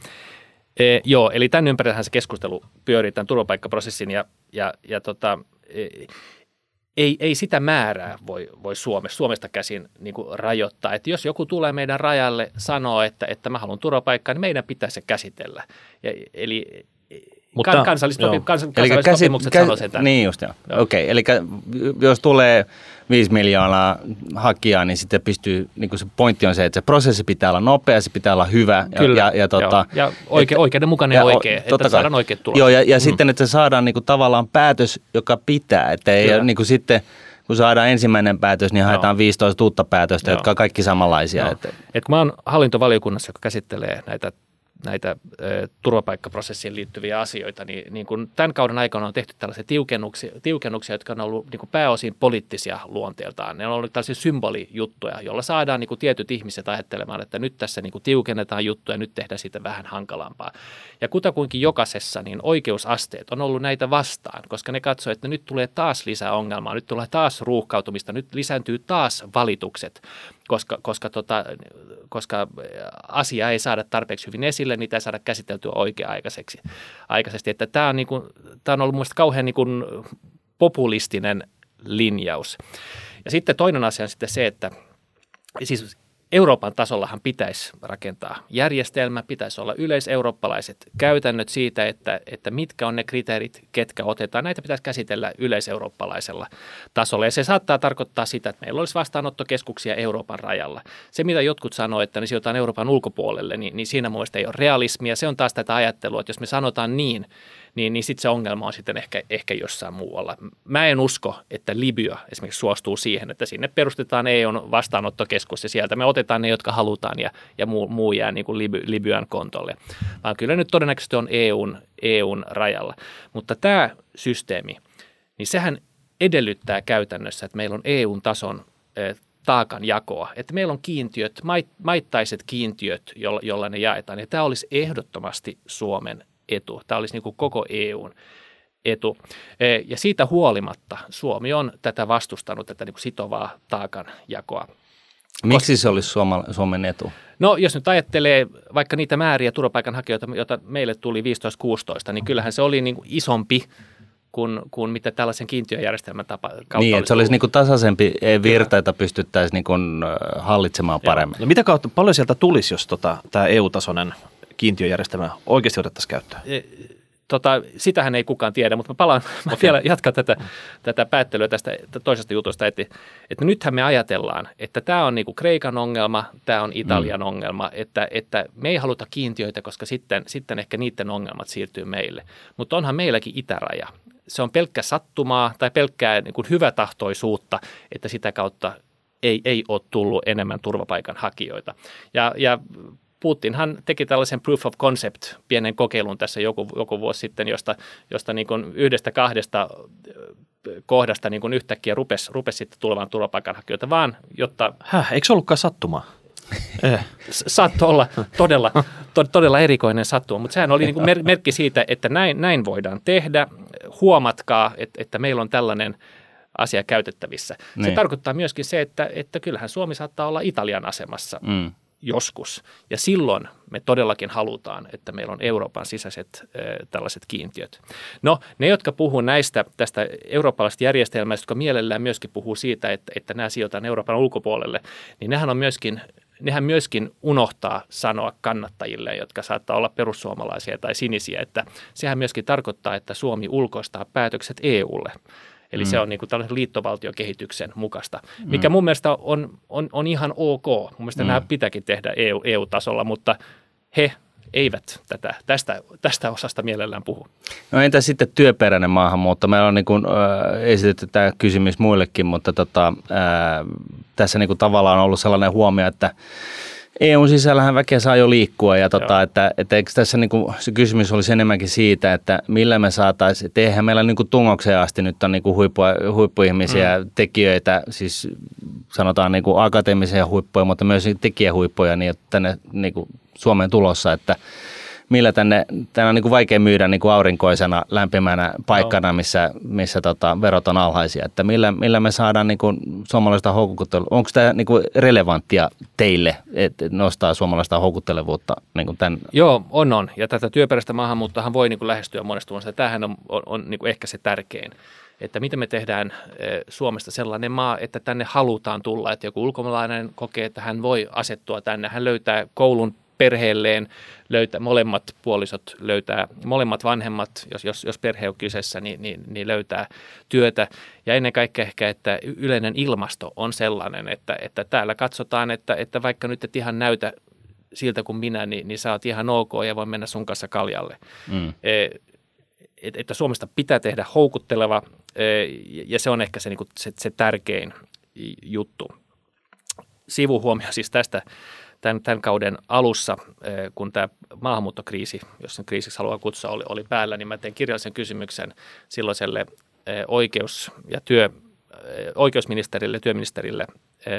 e, joo, eli tämän ympärillähän se keskustelu pyörii tämän turvapaikkaprosessin ja, ja, ja tota, e, ei, ei sitä määrää voi, voi Suomessa, Suomesta käsin niin kuin rajoittaa. Että jos joku tulee meidän rajalle sanoo, että, että mä haluan turvapaikkaa, niin meidän pitää se käsitellä. Ja, eli Mutta- Mutta, kansalliset, joo. sopi, kans, Eli kansalliset sopimukset sanoo sen tämän. Niin just joo. Joo. Okei, eli jos tulee 5 miljoonaa hakijaa, niin sitten pystyy, niin kuin se pointti on se, että se prosessi pitää olla nopea, se pitää olla hyvä. Kyllä, ja, ja, tota, joo. ja oike, oikeudenmukainen ja oikea, että totta kai. saadaan oikeat tulokset. Joo, ja, ja mm. sitten, että saadaan niin kuin, tavallaan päätös, joka pitää. Että ei Kyllä. ole, niin kuin, sitten, kun saadaan ensimmäinen päätös, niin haetaan 15 uutta päätöstä, Joo. jotka on kaikki samanlaisia. Joo. Että, Et kun mä oon hallintovaliokunnassa, joka käsittelee näitä, näitä turvapaikkaprosessiin liittyviä asioita, niin, niin kun tämän kauden aikana on tehty tällaisia tiukennuksia, tiukennuksia jotka on ollut niin kuin pääosin poliittisia luonteeltaan. Ne on ollut tällaisia symbolijuttuja, joilla saadaan niin kuin tietyt ihmiset ajattelemaan, että nyt tässä niin kuin tiukennetaan juttuja, nyt tehdään siitä vähän hankalampaa. Ja kutakuinkin jokaisessa niin oikeusasteet on ollut näitä vastaan, koska ne katsoo, että nyt tulee taas lisää ongelmaa, nyt tulee taas ruuhkautumista, nyt lisääntyy taas valitukset, koska, koska, tota, koska asia ei saada tarpeeksi hyvin esille, niitä ei saada käsiteltyä oikea-aikaiseksi. Aikaisesti. Että tämä, on niin kuin, tämä on ollut mielestäni kauhean niin kuin populistinen linjaus. Ja sitten toinen asia on sitten se, että siis Euroopan tasollahan pitäisi rakentaa järjestelmä, pitäisi olla yleiseurooppalaiset käytännöt siitä, että, että mitkä on ne kriteerit, ketkä otetaan. Näitä pitäisi käsitellä yleiseurooppalaisella tasolla. Ja se saattaa tarkoittaa sitä, että meillä olisi vastaanottokeskuksia Euroopan rajalla. Se, mitä jotkut sanoo, että ne sijoitetaan Euroopan ulkopuolelle, niin, niin siinä mun ei ole realismia. Se on taas tätä ajattelua, että jos me sanotaan niin, niin, niin sitten se ongelma on sitten ehkä, ehkä jossain muualla. Mä en usko, että Libya esimerkiksi suostuu siihen, että sinne perustetaan EUn vastaanottokeskus ja sieltä me otetaan ne, jotka halutaan ja, ja muu, muu jää niin kuin Liby, Libyan kontolle. Vaan kyllä nyt todennäköisesti on EUn, EUn rajalla. Mutta tämä systeemi, niin sehän edellyttää käytännössä, että meillä on EUn tason taakan jakoa. Että meillä on kiintiöt, maittaiset kiintiöt, jolla, jolla ne jaetaan. Ja tämä olisi ehdottomasti Suomen etu. Tämä olisi niin kuin koko EUn etu. E, ja siitä huolimatta Suomi on tätä vastustanut, tätä niin kuin sitovaa taakanjakoa. Miksi se olisi Suomen etu? No jos nyt ajattelee vaikka niitä määriä turvapaikanhakijoita, joita meille tuli 15-16, niin kyllähän se oli niin kuin isompi kuin, kuin mitä tällaisen kiintiöjärjestelmän tapa, kautta Niin, että se olisi niin kuin tasaisempi virta, jota pystyttäisiin niin kuin hallitsemaan paremmin. No mitä kautta, paljon sieltä tulisi, jos tota, tämä EU-tasoinen kiintiöjärjestelmä oikeasti otettaisiin käyttöön? E, tota, sitähän ei kukaan tiedä, mutta mä palaan, mä okay. vielä jatkan tätä, tätä päättelyä tästä toisesta jutusta, että, että nythän me ajatellaan, että tämä on niinku Kreikan ongelma, tämä on Italian mm. ongelma, että, että me ei haluta kiintiöitä, koska sitten, sitten ehkä niiden ongelmat siirtyy meille. Mutta onhan meilläkin itäraja. Se on pelkkä sattumaa tai pelkkää niin kuin hyvätahtoisuutta, että sitä kautta ei, ei ole tullut enemmän turvapaikanhakijoita. Ja, ja Putinhan teki tällaisen proof of concept pienen kokeilun tässä joku, joku vuosi sitten, josta, josta niin kuin yhdestä kahdesta kohdasta niin kuin yhtäkkiä rupesi, rupesi sitten tulevan turvapaikanhakijoita, vaan jotta... Häh, eikö se ollutkaan sattumaa? *laughs* Eh. Saattoi olla todella, to, todella erikoinen sattuma, mutta sehän oli niin kuin mer- merkki siitä, että näin, näin voidaan tehdä. Huomatkaa, että, että meillä on tällainen asia käytettävissä. Niin. Se tarkoittaa myöskin se, että, että kyllähän Suomi saattaa olla Italian asemassa. Mm joskus. Ja silloin me todellakin halutaan, että meillä on Euroopan sisäiset äh, tällaiset kiintiöt. No, ne, jotka puhuu näistä, tästä eurooppalaisesta järjestelmästä, jotka mielellään myöskin puhuu siitä, että, että nämä sijoitetaan Euroopan ulkopuolelle, niin nehän on myöskin nehän myöskin unohtaa sanoa kannattajille, jotka saattaa olla perussuomalaisia tai sinisiä, että sehän myöskin tarkoittaa, että Suomi ulkoistaa päätökset EUlle. Eli mm. se on niin kuin tällaisen liittovaltiokehityksen mukaista, mikä mm. mun mielestä on, on, on ihan ok. Mun mielestä mm. nämä pitääkin tehdä EU, EU-tasolla, mutta he eivät tätä, tästä, tästä osasta mielellään puhu. No entä sitten työperäinen maahanmuutto? Meillä on niin kuin, äh, esitetty tämä kysymys muillekin, mutta tota, äh, tässä niin kuin tavallaan on ollut sellainen huomio, että EUn sisällähän väkeä saa jo liikkua ja tota, että, että eikö tässä niin kuin, se kysymys olisi enemmänkin siitä, että millä me saataisiin, että eihän meillä niin kuin tungokseen asti nyt on niin kuin huippu, huippuihmisiä, mm. tekijöitä, siis sanotaan niin kuin akateemisia huippuja, mutta myös tekijähuippuja niin tänne niin kuin Suomeen tulossa, että millä tänne, tänne on niin kuin vaikea myydä niin kuin aurinkoisena, lämpimänä paikkana, missä, missä tota, verot on alhaisia. Että millä, millä me saadaan niin kuin suomalaista houkuttelua, onko tämä niin kuin relevanttia teille, että nostaa suomalaista houkuttelevuutta niin kuin tämän? Joo, on on. Ja tätä työperäistä maahanmuuttahan voi niin kuin lähestyä monesta muodosta. Tämähän on, on, on niin kuin ehkä se tärkein että miten me tehdään eh, Suomesta sellainen maa, että tänne halutaan tulla, että joku ulkomaalainen kokee, että hän voi asettua tänne, hän löytää koulun perheelleen löytää, molemmat puolisot löytää, molemmat vanhemmat, jos, jos, jos perhe on kyseessä, niin, niin, niin löytää työtä. Ja ennen kaikkea ehkä, että yleinen ilmasto on sellainen, että, että täällä katsotaan, että, että vaikka nyt et ihan näytä siltä kuin minä, niin, niin sä oot ihan ok ja voi mennä sun kanssa kaljalle. Mm. E, että Suomesta pitää tehdä houkutteleva e, ja se on ehkä se, niin kuin se, se tärkein juttu. Sivuhuomio siis tästä tämän, tämän kauden alussa, kun tämä maahanmuuttokriisi, jos sen kriisiksi haluaa kutsua, oli, oli päällä, niin mä tein kirjallisen kysymyksen silloiselle oikeus- ja työ, oikeusministerille, työministerille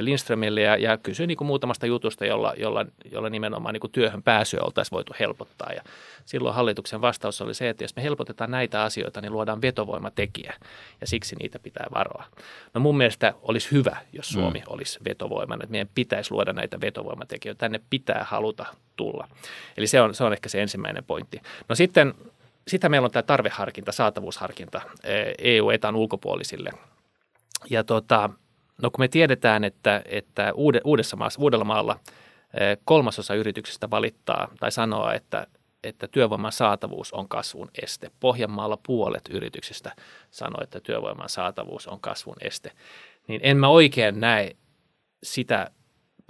Lindströmille ja, ja kysyi niin kuin muutamasta jutusta, jolla, jolla, jolla nimenomaan niin kuin työhön pääsyä oltaisiin voitu helpottaa. Ja silloin hallituksen vastaus oli se, että jos me helpotetaan näitä asioita, niin luodaan vetovoimatekijä ja siksi niitä pitää varoa. No mun mielestä olisi hyvä, jos Suomi mm. olisi vetovoimainen, että meidän pitäisi luoda näitä vetovoimatekijöitä. Tänne pitää haluta tulla. Eli se on, se on ehkä se ensimmäinen pointti. No sitten sitä meillä on tämä tarveharkinta, saatavuusharkinta EU-etan ulkopuolisille. Ja tota, no kun me tiedetään, että, että uudessa maassa, Uudellamaalla kolmasosa yrityksistä valittaa tai sanoo, että, että työvoiman saatavuus on kasvun este. Pohjanmaalla puolet yrityksistä sanoo, että työvoiman saatavuus on kasvun este. Niin en mä oikein näe sitä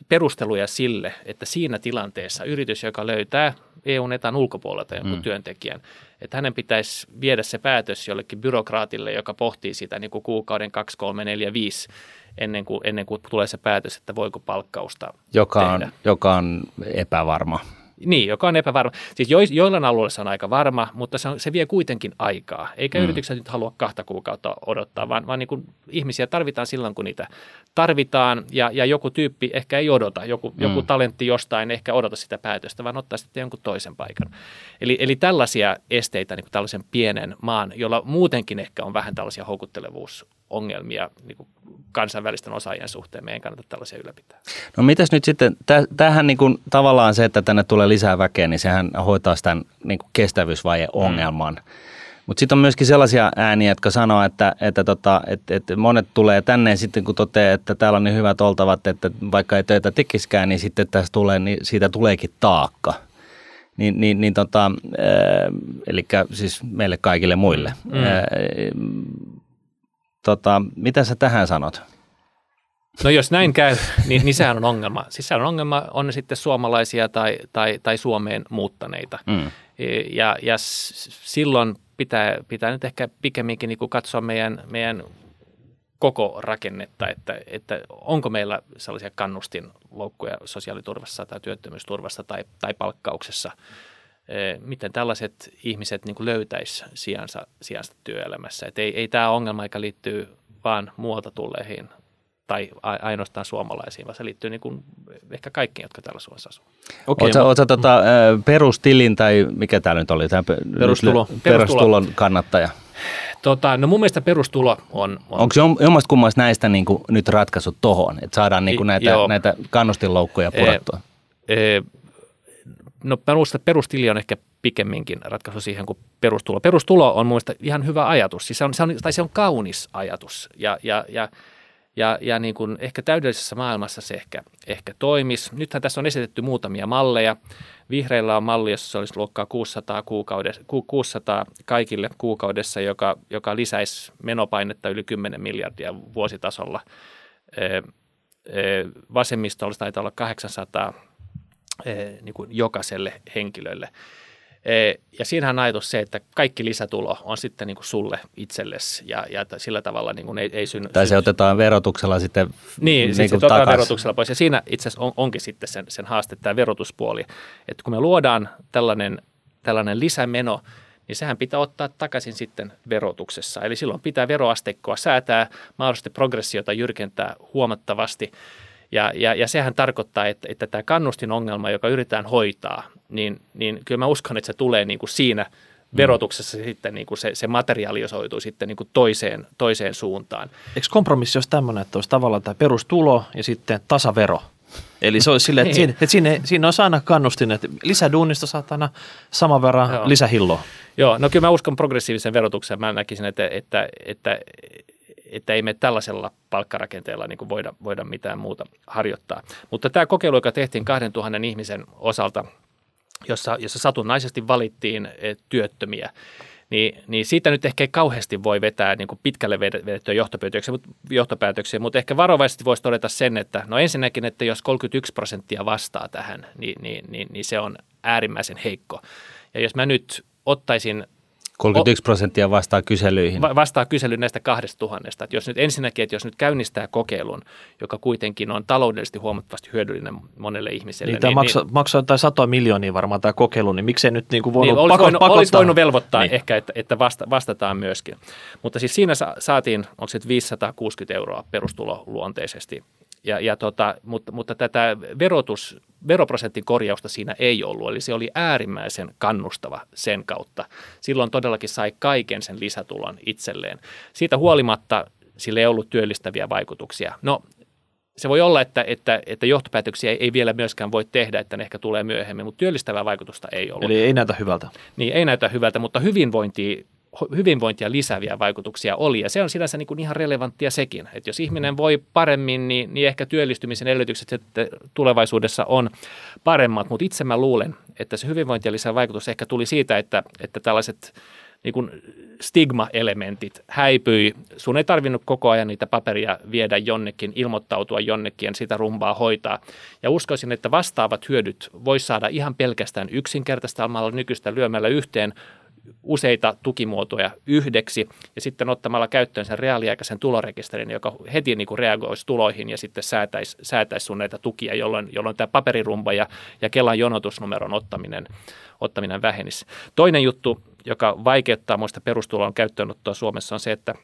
perusteluja sille, että siinä tilanteessa yritys, joka löytää EUn etan ulkopuolelta jonkun mm. työntekijän, että hänen pitäisi viedä se päätös jollekin byrokraatille, joka pohtii sitä niin kuin kuukauden 2, 3, 4, 5 ennen kuin, ennen kuin tulee se päätös, että voiko palkkausta joka tehdä. on, joka on epävarma. Niin, joka on epävarma. Siis jo, joillain alueilla se on aika varma, mutta se, on, se vie kuitenkin aikaa. Eikä mm. yritykset nyt halua kahta kuukautta odottaa, vaan, vaan niin kuin ihmisiä tarvitaan silloin, kun niitä tarvitaan. Ja, ja joku tyyppi ehkä ei odota, joku, mm. joku talentti jostain ehkä odota sitä päätöstä, vaan ottaa sitten jonkun toisen paikan. Eli, eli tällaisia esteitä niin kuin tällaisen pienen maan, jolla muutenkin ehkä on vähän tällaisia houkuttelevuusongelmia niin kuin kansainvälisten osaajien suhteen. Meidän kannata tällaisia ylläpitää. No mitäs nyt sitten, tähän niin kuin tavallaan se, että tänne tulee lisää väkeä, niin sehän hoitaa sitä niin kuin kestävyysvaje-ongelman. Mm. Mutta sitten on myöskin sellaisia ääniä, jotka sanoo, että, että, tota, että, että monet tulee tänne sitten kun toteaa, että täällä on niin hyvät oltavat, että vaikka ei töitä tekiskään, niin sitten tästä tulee, niin siitä tuleekin taakka. Niin, niin, niin tota, eli siis meille kaikille muille. Mm. Ää, tota, mitä sä tähän sanot? No jos näin käy, niin, niin sehän on ongelma. Siis sehän on ongelma, on ne sitten suomalaisia tai, tai, tai Suomeen muuttaneita. Mm. Ja, ja silloin pitää, pitää nyt ehkä pikemminkin niin katsoa meidän, meidän koko rakennetta, että, että onko meillä sellaisia kannustinloukkuja sosiaaliturvassa tai työttömyysturvassa tai, tai palkkauksessa – miten tällaiset ihmiset niin löytäisi sijansa, sijansa työelämässä. Et ei, ei tämä ongelma, eikä liittyy vaan muualta tulleihin tai ainoastaan suomalaisiin, vaan se liittyy niin kuin ehkä kaikkiin, jotka täällä Suomessa asuu. Okay, Oletko mutta... tota, perustilin tai mikä tämä nyt oli? Tämä perustulo. Perustulon kannattaja. Tota, no mun mielestä perustulo on... on Onko jommasta kummasta näistä niin kuin nyt ratkaisut tohon, että saadaan niin kuin näitä, näitä kannustinloukkuja purettua? E, e, no perusta, perustili on ehkä pikemminkin ratkaisu siihen kuin perustulo. Perustulo on mun ihan hyvä ajatus, siis se on, se on, tai se on kaunis ajatus ja, ja, ja, ja, ja niin kuin ehkä täydellisessä maailmassa se ehkä, ehkä toimisi. Nythän tässä on esitetty muutamia malleja. Vihreillä on malli, jossa olisi luokkaa 600, kuukaudessa, 600 kaikille kuukaudessa, joka, joka lisäisi menopainetta yli 10 miljardia vuositasolla. Vasemmistolla taitaa olla 800 Eh, niin kuin jokaiselle henkilölle. Eh, ja siinähän on ajatus se, että kaikki lisätulo on sitten niin kuin sulle itsellesi ja, ja sillä tavalla niin kuin ei, ei synny. Tai se synny. otetaan verotuksella sitten Niin, niin sit se otetaan verotuksella pois. Ja siinä itse asiassa on, onkin sitten sen, sen haaste, tämä verotuspuoli. Että kun me luodaan tällainen, tällainen lisämeno, niin sehän pitää ottaa takaisin sitten verotuksessa. Eli silloin pitää veroasteikkoa säätää, mahdollisesti progressiota jyrkentää huomattavasti – ja, ja, ja sehän tarkoittaa, että, että tämä kannustinongelma, joka yritetään hoitaa, niin, niin kyllä mä uskon, että se tulee niin kuin siinä verotuksessa mm. sitten niin kuin se, se materialisoituu sitten niin kuin toiseen, toiseen suuntaan. Eikö kompromissi olisi tämmöinen, että olisi tavallaan tämä perustulo ja sitten tasavero? Eli se olisi silleen, että, *laughs* siinä, että siinä, siinä olisi aina kannustin, että lisäduunista saat aina saman verran Joo. lisähilloa. Joo, no kyllä mä uskon progressiivisen verotuksen. Mä näkisin, että, että, että että ei me tällaisella palkkarakenteella niin kuin voida, voida mitään muuta harjoittaa. Mutta tämä kokeilu, joka tehtiin 2000 ihmisen osalta, jossa, jossa satunnaisesti valittiin eh, työttömiä, niin, niin siitä nyt ehkä ei kauheasti voi vetää niin kuin pitkälle vedettyä johtopäätöksiä, mutta, johtopäätöksiä, mutta ehkä varovaisesti voisi todeta sen, että no ensinnäkin, että jos 31 prosenttia vastaa tähän, niin, niin, niin, niin se on äärimmäisen heikko. Ja jos mä nyt ottaisin 31 prosenttia vastaa kyselyihin. Vastaa kyselyyn näistä kahdesta tuhannesta. Että jos nyt ensinnäkin, että jos nyt käynnistää kokeilun, joka kuitenkin on taloudellisesti huomattavasti hyödyllinen monelle ihmiselle. Niin, niin, maksaa, niin, maksaa jotain satoa miljoonia varmaan tämä kokeilu, niin miksei nyt niin kuin voinut niin, olisi, voinut, olisi voinut velvoittaa niin. ehkä, että, että vasta, vastataan myöskin. Mutta siis siinä saatiin, onko se 560 euroa perustulo luonteisesti Ja, ja tota, mutta, mutta tätä verotus, veroprosentin korjausta siinä ei ollut, eli se oli äärimmäisen kannustava sen kautta. Silloin todellakin sai kaiken sen lisätulon itselleen. Siitä huolimatta sille ei ollut työllistäviä vaikutuksia. No se voi olla, että, että, että johtopäätöksiä ei vielä myöskään voi tehdä, että ne ehkä tulee myöhemmin, mutta työllistävää vaikutusta ei ollut. Eli ei näytä hyvältä. Niin, ei näytä hyvältä, mutta hyvinvointi, hyvinvointia lisääviä vaikutuksia oli. Ja se on sinänsä niin kuin ihan relevanttia sekin, että jos ihminen voi paremmin, niin, niin ehkä työllistymisen edellytykset tulevaisuudessa on paremmat. Mutta itse mä luulen, että se hyvinvointia lisää vaikutus ehkä tuli siitä, että, että tällaiset niin kuin stigma-elementit häipyi. Sun ei tarvinnut koko ajan niitä paperia viedä jonnekin, ilmoittautua jonnekin sitä rumbaa hoitaa. Ja uskoisin, että vastaavat hyödyt voisi saada ihan pelkästään yksinkertaistamalla nykyistä lyömällä yhteen useita tukimuotoja yhdeksi ja sitten ottamalla käyttöön sen reaaliaikaisen tulorekisterin, joka heti niin kuin reagoisi tuloihin ja sitten säätäisi, säätäisi sun näitä tukia, jolloin, jolloin tämä paperirumba ja, ja Kelan jonotusnumeron ottaminen, ottaminen vähenisi. Toinen juttu, joka vaikeuttaa muista perustulon käyttöönottoa Suomessa on se, että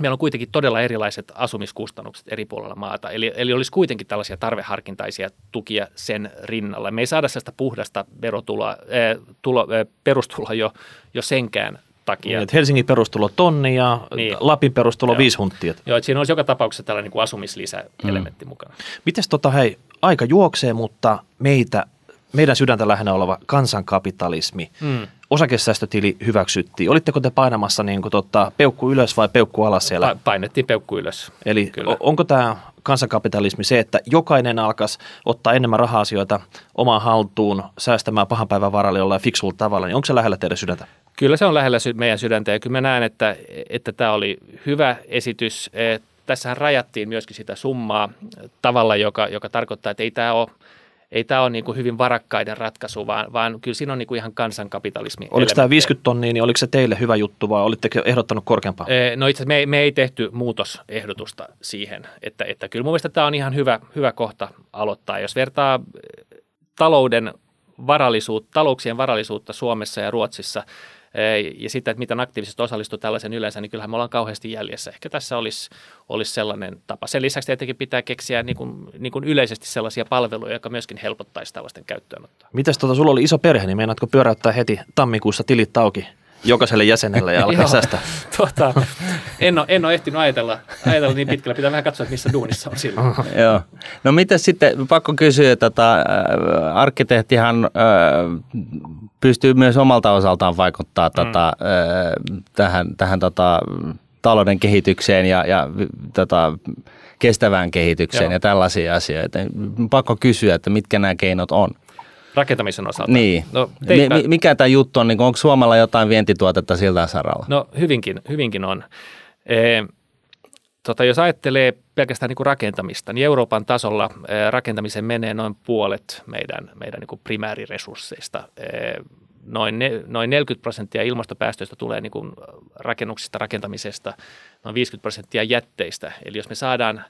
meillä on kuitenkin todella erilaiset asumiskustannukset eri puolilla maata. Eli, eli olisi kuitenkin tällaisia tarveharkintaisia tukia sen rinnalla. Me ei saada sellaista puhdasta verotuloa, äh, tulo, äh, perustuloa jo, jo senkään takia. Niin, Helsingin perustulo tonni ja niin. Lapin perustulo Joo. viisi hunttia. Joo, että siinä olisi joka tapauksessa tällainen niin asumislisäelementti mm. mukana. Mites tota, hei, aika juoksee, mutta meitä meidän sydäntä lähinnä oleva kansankapitalismi. Mm. Osakesäästötili hyväksyttiin. Olitteko te painamassa niin kuin, tota, peukku ylös vai peukku alas siellä? Pa- painettiin peukku ylös. Eli Kyllä. onko tämä kansankapitalismi se, että jokainen alkaisi ottaa enemmän raha-asioita omaan haltuun, säästämään pahan päivän varalle jollain fiksulla tavalla, niin onko se lähellä teidän sydäntä? Kyllä se on lähellä meidän sydäntä ja kyllä mä näen, että, että tämä oli hyvä esitys. Tässähän rajattiin myöskin sitä summaa tavalla, joka, joka tarkoittaa, että ei tämä ole – ei tämä ole niin kuin hyvin varakkaiden ratkaisu, vaan, vaan kyllä siinä on niin kuin ihan kansankapitalismi. Oliko tämä 50 tonnia, niin oliko se teille hyvä juttu vai olitteko ehdottanut korkeampaa? No itse me, me ei tehty muutosehdotusta siihen, että, että kyllä mun mielestä tämä on ihan hyvä, hyvä kohta aloittaa. Jos vertaa talouden varallisuutta, talouksien varallisuutta Suomessa ja Ruotsissa – ja sitten, että miten aktiivisesti osallistuu tällaisen yleensä, niin kyllähän me ollaan kauheasti jäljessä. Ehkä tässä olisi, olisi sellainen tapa. Sen lisäksi tietenkin pitää keksiä niin kuin, niin kuin yleisesti sellaisia palveluja, jotka myöskin helpottaisi tällaisten käyttöönottoa. Mitäs tuota, sulla oli iso perhe, niin meinaatko pyöräyttää heti tammikuussa tilit auki? Jokaiselle jäsenelle ja *laughs* alkaa säästää. Tota, en, ole, en ole ehtinyt ajatella, ajatella niin pitkällä. Pitää vähän katsoa, että missä duunissa on silloin. Joo. No mitä sitten, pakko kysyä, tota, äh, arkkitehtihan äh, pystyy myös omalta osaltaan vaikuttaa mm. tota, äh, tähän, tähän tota, talouden kehitykseen ja, ja tota, kestävään kehitykseen Joo. ja tällaisia asioita. Pakko kysyä, että mitkä nämä keinot on rakentamisen osalta. Niin. No, teipä... Mikä tämä juttu on? Niin onko Suomella jotain vientituotetta siltä saralla? No hyvinkin, hyvinkin on. E, tota, jos ajattelee pelkästään niin kuin rakentamista, niin Euroopan tasolla e, rakentamisen menee noin puolet meidän, meidän niin kuin primääriresursseista. E, noin, ne, noin 40 prosenttia ilmastopäästöistä tulee niin kuin rakennuksista, rakentamisesta, noin 50 prosenttia jätteistä. Eli jos me saadaan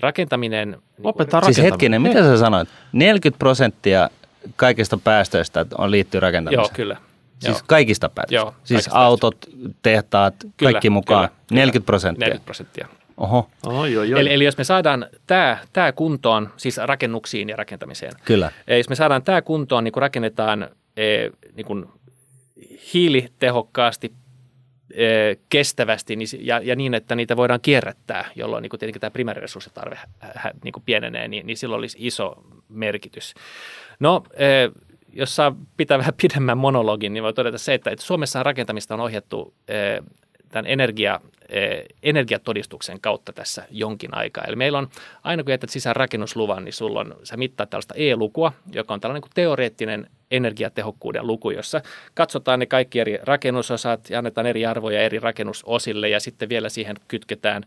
rakentaminen... Opetetaan niin Siis hetkinen, mitä sä sanoit? 40 prosenttia kaikista päästöistä on liittyy rakentamiseen? Joo, kyllä. Siis Joo. kaikista päästöistä? Joo, siis autot, tehtaat, kyllä, kaikki mukaan? Kyllä, 40 prosenttia? 40 prosenttia. Oho. Oi, oi, oi. Eli, eli jos me saadaan tämä, tämä kuntoon, siis rakennuksiin ja rakentamiseen. Kyllä. Jos me saadaan tämä kuntoon, niin kun rakennetaan e, niin kun hiilitehokkaasti, e, kestävästi niin, ja, ja niin, että niitä voidaan kierrättää, jolloin niin tietenkin tämä primääriresurssitarve niin pienenee, niin, niin silloin olisi iso merkitys. No, eh, jos saa pitää vähän pidemmän monologin, niin voi todeta se, että Suomessa rakentamista on ohjattu eh, tämän energia, eh, energiatodistuksen kautta tässä jonkin aikaa. Eli meillä on, aina kun jätät sisään rakennusluvan, niin sulla on, sä mittaat tällaista E-lukua, joka on tällainen kuin teoreettinen energiatehokkuuden luku, jossa katsotaan ne kaikki eri rakennusosat ja annetaan eri arvoja eri rakennusosille ja sitten vielä siihen kytketään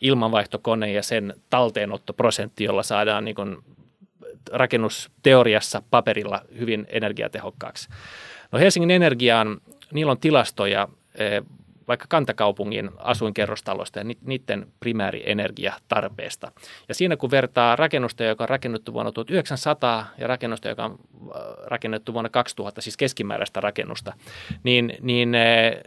ilmanvaihtokone ja sen talteenottoprosentti, jolla saadaan niin rakennusteoriassa paperilla hyvin energiatehokkaaksi. No Helsingin Energiaan, niillä on tilastoja eh, vaikka kantakaupungin asuinkerrostaloista ja niiden primäärienergiatarpeesta. Ja siinä kun vertaa rakennusta, joka on rakennettu vuonna 1900 ja rakennusta, joka on äh, rakennettu vuonna 2000, siis keskimääräistä rakennusta, niin, niin eh,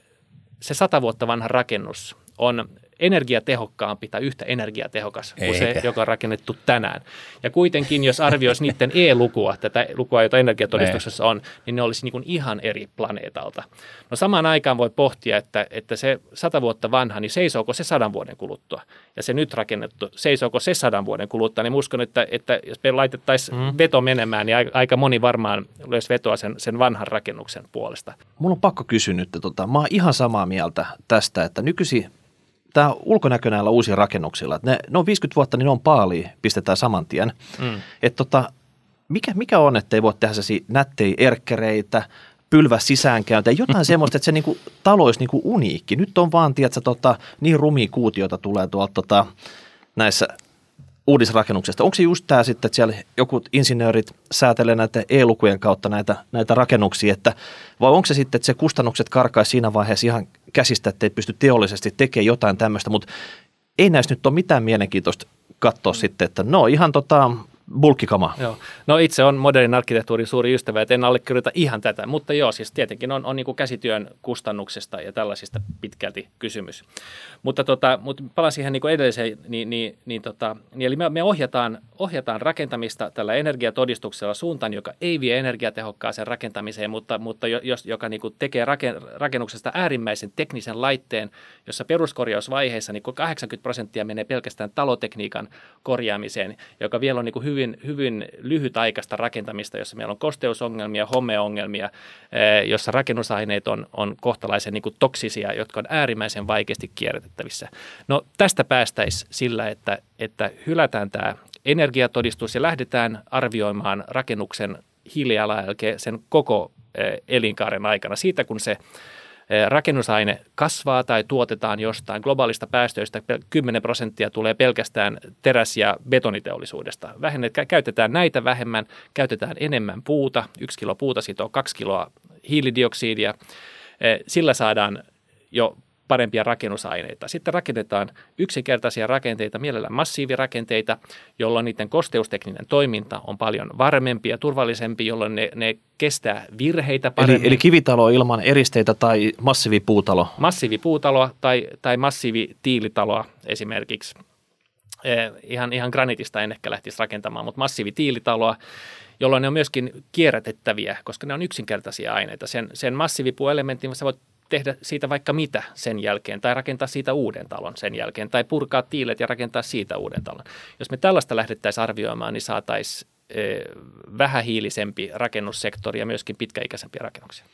se sata vuotta vanha rakennus on energiatehokkaampi tai yhtä energiatehokas kuin se, Eikä. joka on rakennettu tänään. Ja kuitenkin, jos arvioisi niiden E-lukua, tätä lukua, jota energiatodistuksessa on, niin ne olisi niin ihan eri planeetalta. No samaan aikaan voi pohtia, että, että se sata vuotta vanha, niin seisooko se sadan vuoden kuluttua? Ja se nyt rakennettu, seisooko se sadan vuoden kuluttua? Niin uskon, että, että jos me laitettaisiin mm. veto menemään, niin aika, moni varmaan löisi vetoa sen, sen vanhan rakennuksen puolesta. Mulla on pakko kysyä nyt, että tota, mä oon ihan samaa mieltä tästä, että nykyisin tämä ulkonäkö näillä uusilla rakennuksilla, että ne, ne on 50 vuotta, niin ne on paali, pistetään saman tien. Mm. Että tota, mikä, mikä on, että ei voi tehdä sellaisia nättejä erkkereitä, pylvä sisäänkäyntiä, jotain *laughs* semmoista, että se niinku, talo olisi niinku uniikki. Nyt on vaan, tiedätkö, tota, niin rumia kuutioita tulee tuolta tota, näissä uudisrakennuksesta. Onko se just tämä sitten, että siellä joku insinöörit säätelee näitä e-lukujen kautta näitä, näitä rakennuksia, että, vai onko se sitten, että se kustannukset karkaisi siinä vaiheessa ihan käsistä, että ei pysty teollisesti tekemään jotain tämmöistä, mutta ei näissä nyt ole mitään mielenkiintoista katsoa sitten, että no ihan tota bulkkikama. Joo. No itse on modernin arkkitehtuurin suuri ystävä, että en allekirjoita ihan tätä, mutta joo, siis tietenkin on, on niin kuin käsityön kustannuksesta ja tällaisista pitkälti kysymys. Mutta, tota, mutta palaan siihen niin kuin edelliseen, niin, niin, niin, tota, niin eli me, me ohjataan, ohjataan rakentamista tällä energiatodistuksella suuntaan, joka ei vie energiatehokkaaseen rakentamiseen, mutta, mutta jos, joka niin kuin tekee raken, rakennuksesta äärimmäisen teknisen laitteen, jossa peruskorjausvaiheessa niin kuin 80 prosenttia menee pelkästään talotekniikan korjaamiseen, joka vielä on niin kuin hyvin, hyvin lyhytaikaista rakentamista, jossa meillä on kosteusongelmia, homeongelmia, eh, jossa rakennusaineet on, on kohtalaisen niin kuin toksisia, jotka on äärimmäisen vaikeasti kierrätettävissä. No tästä päästäisiin sillä, että, että hylätään tämä energiatodistus ja lähdetään arvioimaan rakennuksen hiilijalanjälkeä sen koko eh, elinkaaren aikana. Siitä kun se rakennusaine kasvaa tai tuotetaan jostain globaalista päästöistä, 10 prosenttia tulee pelkästään teräs- ja betoniteollisuudesta. Vähennet, käytetään näitä vähemmän, käytetään enemmän puuta, yksi kilo puuta sitoo kaksi kiloa hiilidioksidia. Sillä saadaan jo parempia rakennusaineita. Sitten rakennetaan yksinkertaisia rakenteita, mielellään massiivirakenteita, jolloin niiden kosteustekninen toiminta on paljon varmempi ja turvallisempi, jolloin ne, ne kestää virheitä paremmin. Eli, eli kivitalo ilman eristeitä tai massiivipuutalo? Massiivipuutaloa tai, tai massiivitiilitaloa esimerkiksi. Eh, ihan, ihan granitista en ehkä lähtisi rakentamaan, mutta massiivitiilitaloa, jolloin ne on myöskin kierrätettäviä, koska ne on yksinkertaisia aineita. Sen, sen massiivipuuelementin sä voit tehdä siitä vaikka mitä sen jälkeen, tai rakentaa siitä uuden talon sen jälkeen, tai purkaa tiilet ja rakentaa siitä uuden talon. Jos me tällaista lähdettäisiin arvioimaan, niin saataisiin vähähiilisempi rakennussektori ja myöskin pitkäikäisempiä rakennuksia.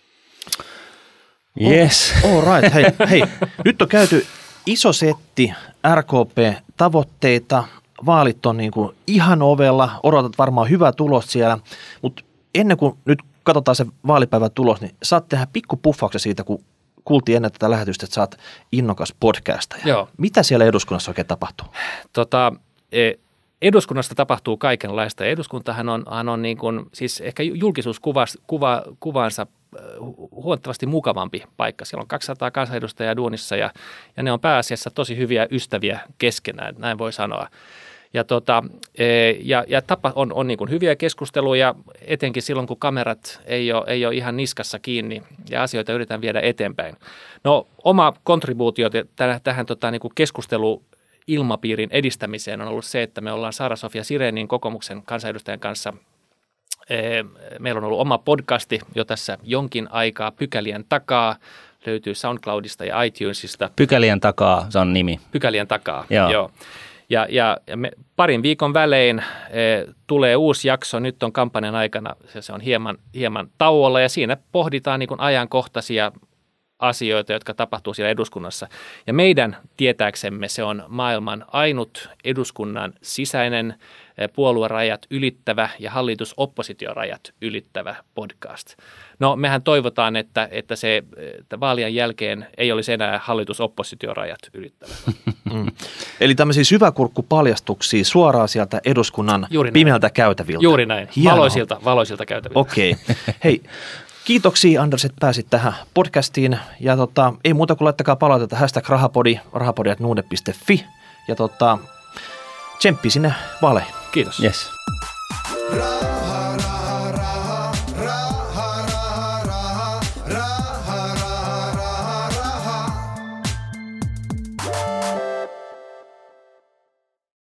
Yes. All right. Hei, hei, nyt on käyty iso setti RKP-tavoitteita. Vaalit on niin kuin ihan ovella, odotat varmaan hyvää tulos siellä, mutta ennen kuin nyt katsotaan se vaalipäivän tulos, niin saat tehdä pikku puffauksen siitä, kun kuultiin ennen tätä lähetystä, että sä oot innokas podcastaja. Joo. Mitä siellä eduskunnassa oikein tapahtuu? Tota, e, eduskunnasta tapahtuu kaikenlaista. Eduskuntahan on, hän on niin kuin, siis ehkä julkisuuskuvaansa kuva, kuvaansa huomattavasti mukavampi paikka. Siellä on 200 kansanedustajaa duunissa ja, ja ne on pääasiassa tosi hyviä ystäviä keskenään, näin voi sanoa. Ja, tota, e, ja, ja tapa on, on niin kuin hyviä keskusteluja, etenkin silloin, kun kamerat ei ole, ei ole ihan niskassa kiinni ja asioita yritetään viedä eteenpäin. No oma kontribuutio tähän, tähän tota, niin kuin keskustelu ilmapiirin edistämiseen on ollut se, että me ollaan Saara-Sofia Sirenin kokoomuksen kansanedustajan kanssa e, Meillä on ollut oma podcasti jo tässä jonkin aikaa pykälien takaa. Löytyy SoundCloudista ja iTunesista. Pykälien takaa, se on nimi. Pykälien takaa, joo. joo. Ja, ja, ja me, parin viikon välein e, tulee uusi jakso. Nyt on kampanjan aikana, se, se on hieman, hieman tauolla ja siinä pohditaan niin kuin ajankohtaisia asioita, jotka tapahtuu siellä eduskunnassa. Ja meidän tietääksemme se on maailman ainut eduskunnan sisäinen puoluerajat ylittävä ja hallitus-oppositiorajat ylittävä podcast. No mehän toivotaan, että, että se että vaalien jälkeen ei olisi enää hallitus-oppositiorajat ylittävä. *laughs* Mm. Eli tämmöisiä syväkurkkupaljastuksia suoraan sieltä eduskunnan Juuri näin. pimeältä käytäviltä. Juuri näin, Hienoa. valoisilta, valoisilta käytäviltä. Okei. Okay. Hei, kiitoksia Anders, että pääsit tähän podcastiin. Ja tota, ei muuta kuin laittakaa palautetta hashtag rahapodi, rahapodi.nuude.fi. Ja tota, tsemppi sinne vaaleihin. Kiitos. Yes. Rahaa.